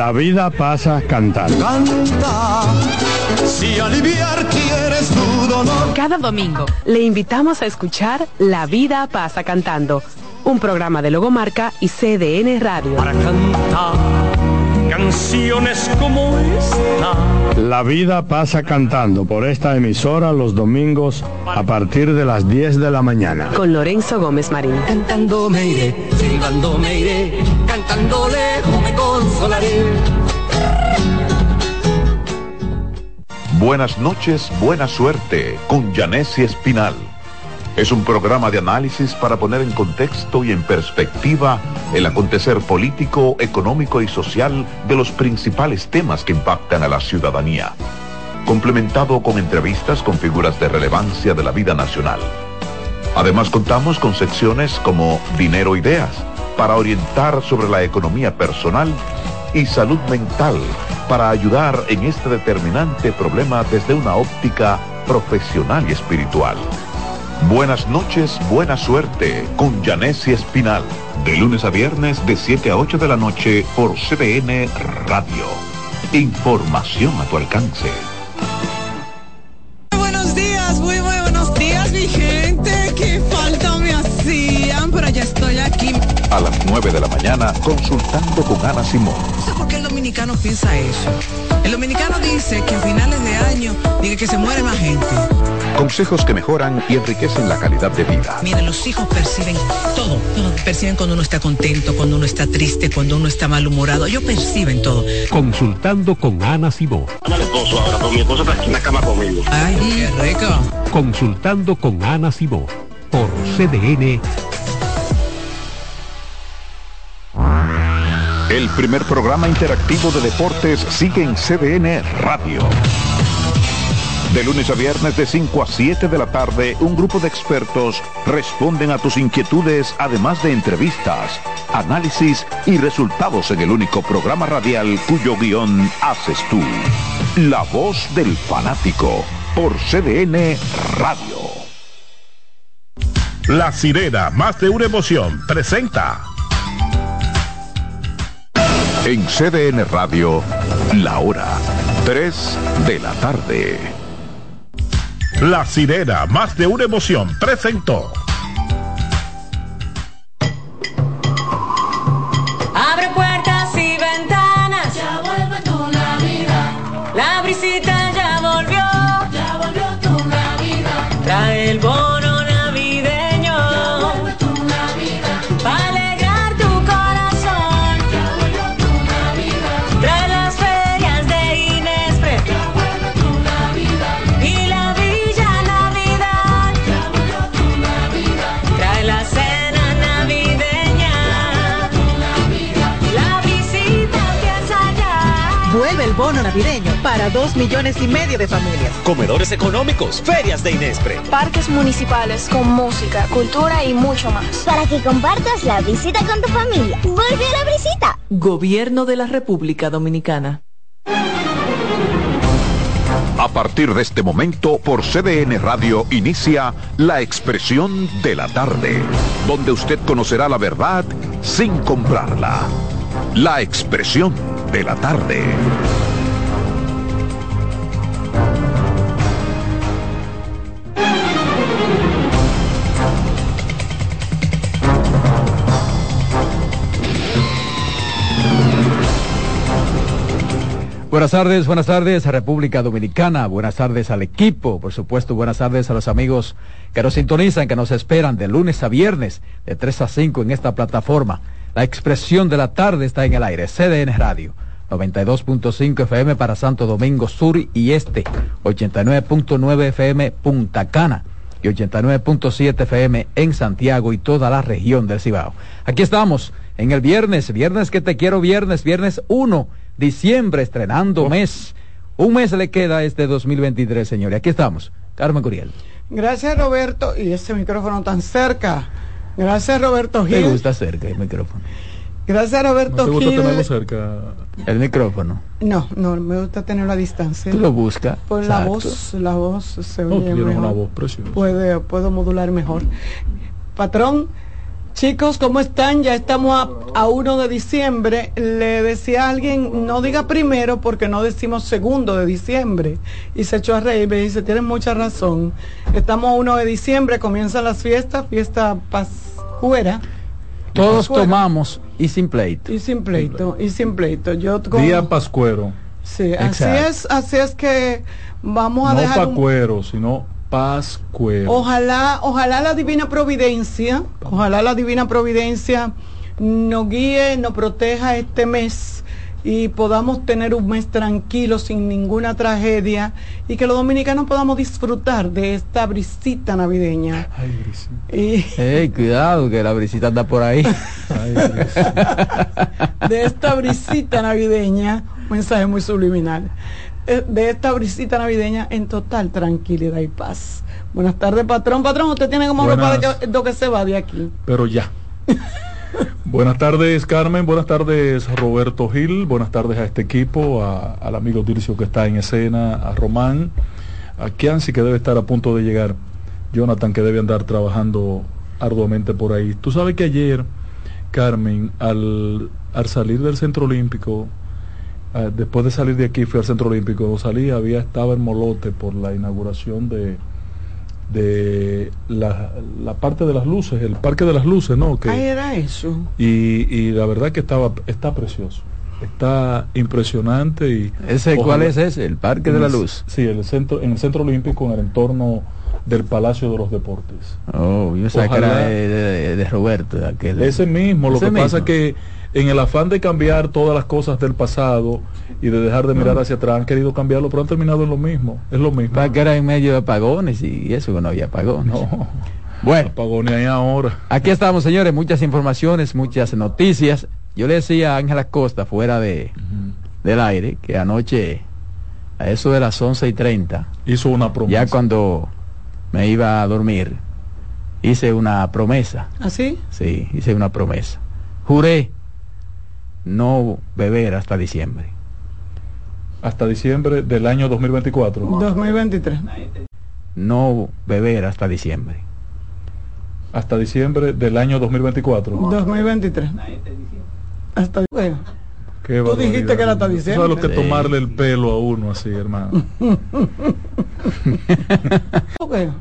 La vida pasa cantando. Canta, si aliviar quieres tu dolor. Cada domingo le invitamos a escuchar La vida pasa cantando, un programa de Logomarca y CDN Radio. Para cantar canciones como esta. La vida pasa cantando por esta emisora los domingos a partir de las 10 de la mañana. Con Lorenzo Gómez Marín. Cantando me iré, silbando me iré, cantando lejos me consolaré. Buenas noches, buena suerte con Janessi Espinal. Es un programa de análisis para poner en contexto y en perspectiva el acontecer político, económico y social de los principales temas que impactan a la ciudadanía. Complementado con entrevistas con figuras de relevancia de la vida nacional. Además contamos con secciones como Dinero Ideas para orientar sobre la economía personal y salud mental para ayudar en este determinante problema desde una óptica profesional y espiritual. Buenas noches, buena suerte con Janessi Espinal. De lunes a viernes de 7 a 8 de la noche por CDN Radio. Información a tu alcance. Buenos días, muy, muy buenos días, mi gente. Qué falta me hacían, pero ya estoy aquí. A las 9 de la mañana, consultando con Ana Simón. No sé por qué el dominicano piensa eso. El dominicano dice que a finales de año dice que se muere más gente. Consejos que mejoran y enriquecen la calidad de vida. Miren, los hijos perciben todo, todo. Perciben cuando uno está contento, cuando uno está triste, cuando uno está malhumorado. Ellos perciben todo. Consultando con Ana Simó. Dale esposo ahora, con mi esposo está aquí en la cama conmigo. Ay, qué rico. Consultando con Ana Simó. Por CDN. El primer programa interactivo de deportes sigue en CDN Radio. De lunes a viernes de 5 a 7 de la tarde, un grupo de expertos responden a tus inquietudes, además de entrevistas, análisis y resultados en el único programa radial cuyo guion haces tú. La voz del fanático por CDN Radio. La sirena, más de una emoción, presenta. En CDN Radio, la hora 3 de la tarde. La sirena, más de una emoción, presentó. Para dos millones y medio de familias. Comedores económicos, ferias de Inespre. Parques municipales con música, cultura y mucho más. Para que compartas la visita con tu familia. ¡Vuelve a la visita! Gobierno de la República Dominicana. A partir de este momento, por CDN Radio inicia La Expresión de la Tarde, donde usted conocerá la verdad sin comprarla. La Expresión de la Tarde. Buenas tardes, buenas tardes a República Dominicana, buenas tardes al equipo, por supuesto, buenas tardes a los amigos que nos sintonizan, que nos esperan de lunes a viernes, de 3 a 5 en esta plataforma. La expresión de la tarde está en el aire, CDN Radio, 92.5 FM para Santo Domingo Sur y Este, 89.9 FM Punta Cana y 89.7 FM en Santiago y toda la región del Cibao. Aquí estamos en el viernes, viernes que te quiero, viernes, viernes 1 diciembre, estrenando mes. Un mes le queda a este 2023, señores. Aquí estamos. Carmen Curiel. Gracias, Roberto. Y ese micrófono tan cerca. Gracias, Roberto Me Gil. gusta cerca el micrófono. Gracias, Roberto ¿No te gusta Gil. tenerlo cerca? El micrófono. No, no, me gusta tenerlo a distancia. Tú lo buscas. Por la voz, la voz se No, oye tienes mejor. una voz preciosa. Puede, puedo modular mejor. Patrón, chicos, ¿cómo están? Ya estamos a, a 1 de diciembre. Le decía a alguien, no diga primero porque no decimos segundo de diciembre. Y se echó a reír, me dice, tienes mucha razón. Estamos a 1 de diciembre, comienzan las fiestas, fiesta pascuera. Todos Pascuera. tomamos y sin pleito. Y sin pleito, y sin pleito. Yo Día pascuero. Sí, así es, así es que vamos a No dejar un- pacuero, sino pascuero. Ojalá, ojalá la divina providencia, ojalá la divina providencia nos guíe, nos proteja este mes y podamos tener un mes tranquilo sin ninguna tragedia y que los dominicanos podamos disfrutar de esta brisita navideña. Y Ey, cuidado, que la brisita anda por ahí. de esta brisita navideña, un mensaje muy subliminal, de esta brisita navideña en total tranquilidad y paz. Buenas tardes, patrón. Patrón, usted tiene como ropa de Buenas. que, de que se va de aquí. Pero ya. buenas tardes, Carmen. Buenas tardes, Roberto Gil. Buenas tardes a este equipo, a- al amigo Dircio que está en escena, a Román, a Kianci que debe estar a punto de llegar. Jonathan que debe andar trabajando arduamente por ahí. Tú sabes que ayer, Carmen, al, al salir del Centro Olímpico, eh, después de salir de aquí fui al Centro Olímpico, cuando salí había estaba en Molote por la inauguración de de la, la parte de las luces, el parque de las luces, ¿no? Que, Ah, era eso. y, y la verdad que estaba está precioso está impresionante y ¿Ese cuál ojalá- es ese? ¿El Parque de la Luz? sí el centro en el centro olímpico en el entorno del Palacio de los Deportes Oh, yo pensaba que era Ojalá- de, de- de Roberto. de aquel. ese mismo lo Ese que pasa mismo. es que en el afán de cambiar todas las cosas del pasado y de dejar de mirar hacia atrás han querido cambiarlo pero han terminado en lo mismo es lo mismo Para que era en medio de apagones y eso que no había apagones. no Bueno, apagones ahí ahora aquí estamos, señores. Muchas informaciones, muchas noticias. Yo le decía a Ángela Costa, fuera de, del aire, que anoche, a eso de las 11 y 30, hizo una promesa ya cuando me iba a dormir, hice una promesa. ¿Así? Sí, hice una promesa. Juré no beber hasta diciembre. hasta diciembre del año 2024 2023. No beber hasta diciembre. hasta diciembre del año 2024 2023. Hasta bueno. Qué Tú dijiste que era hasta diciembre. sabes lo que Sí. tomarle el pelo a uno así hermano bueno.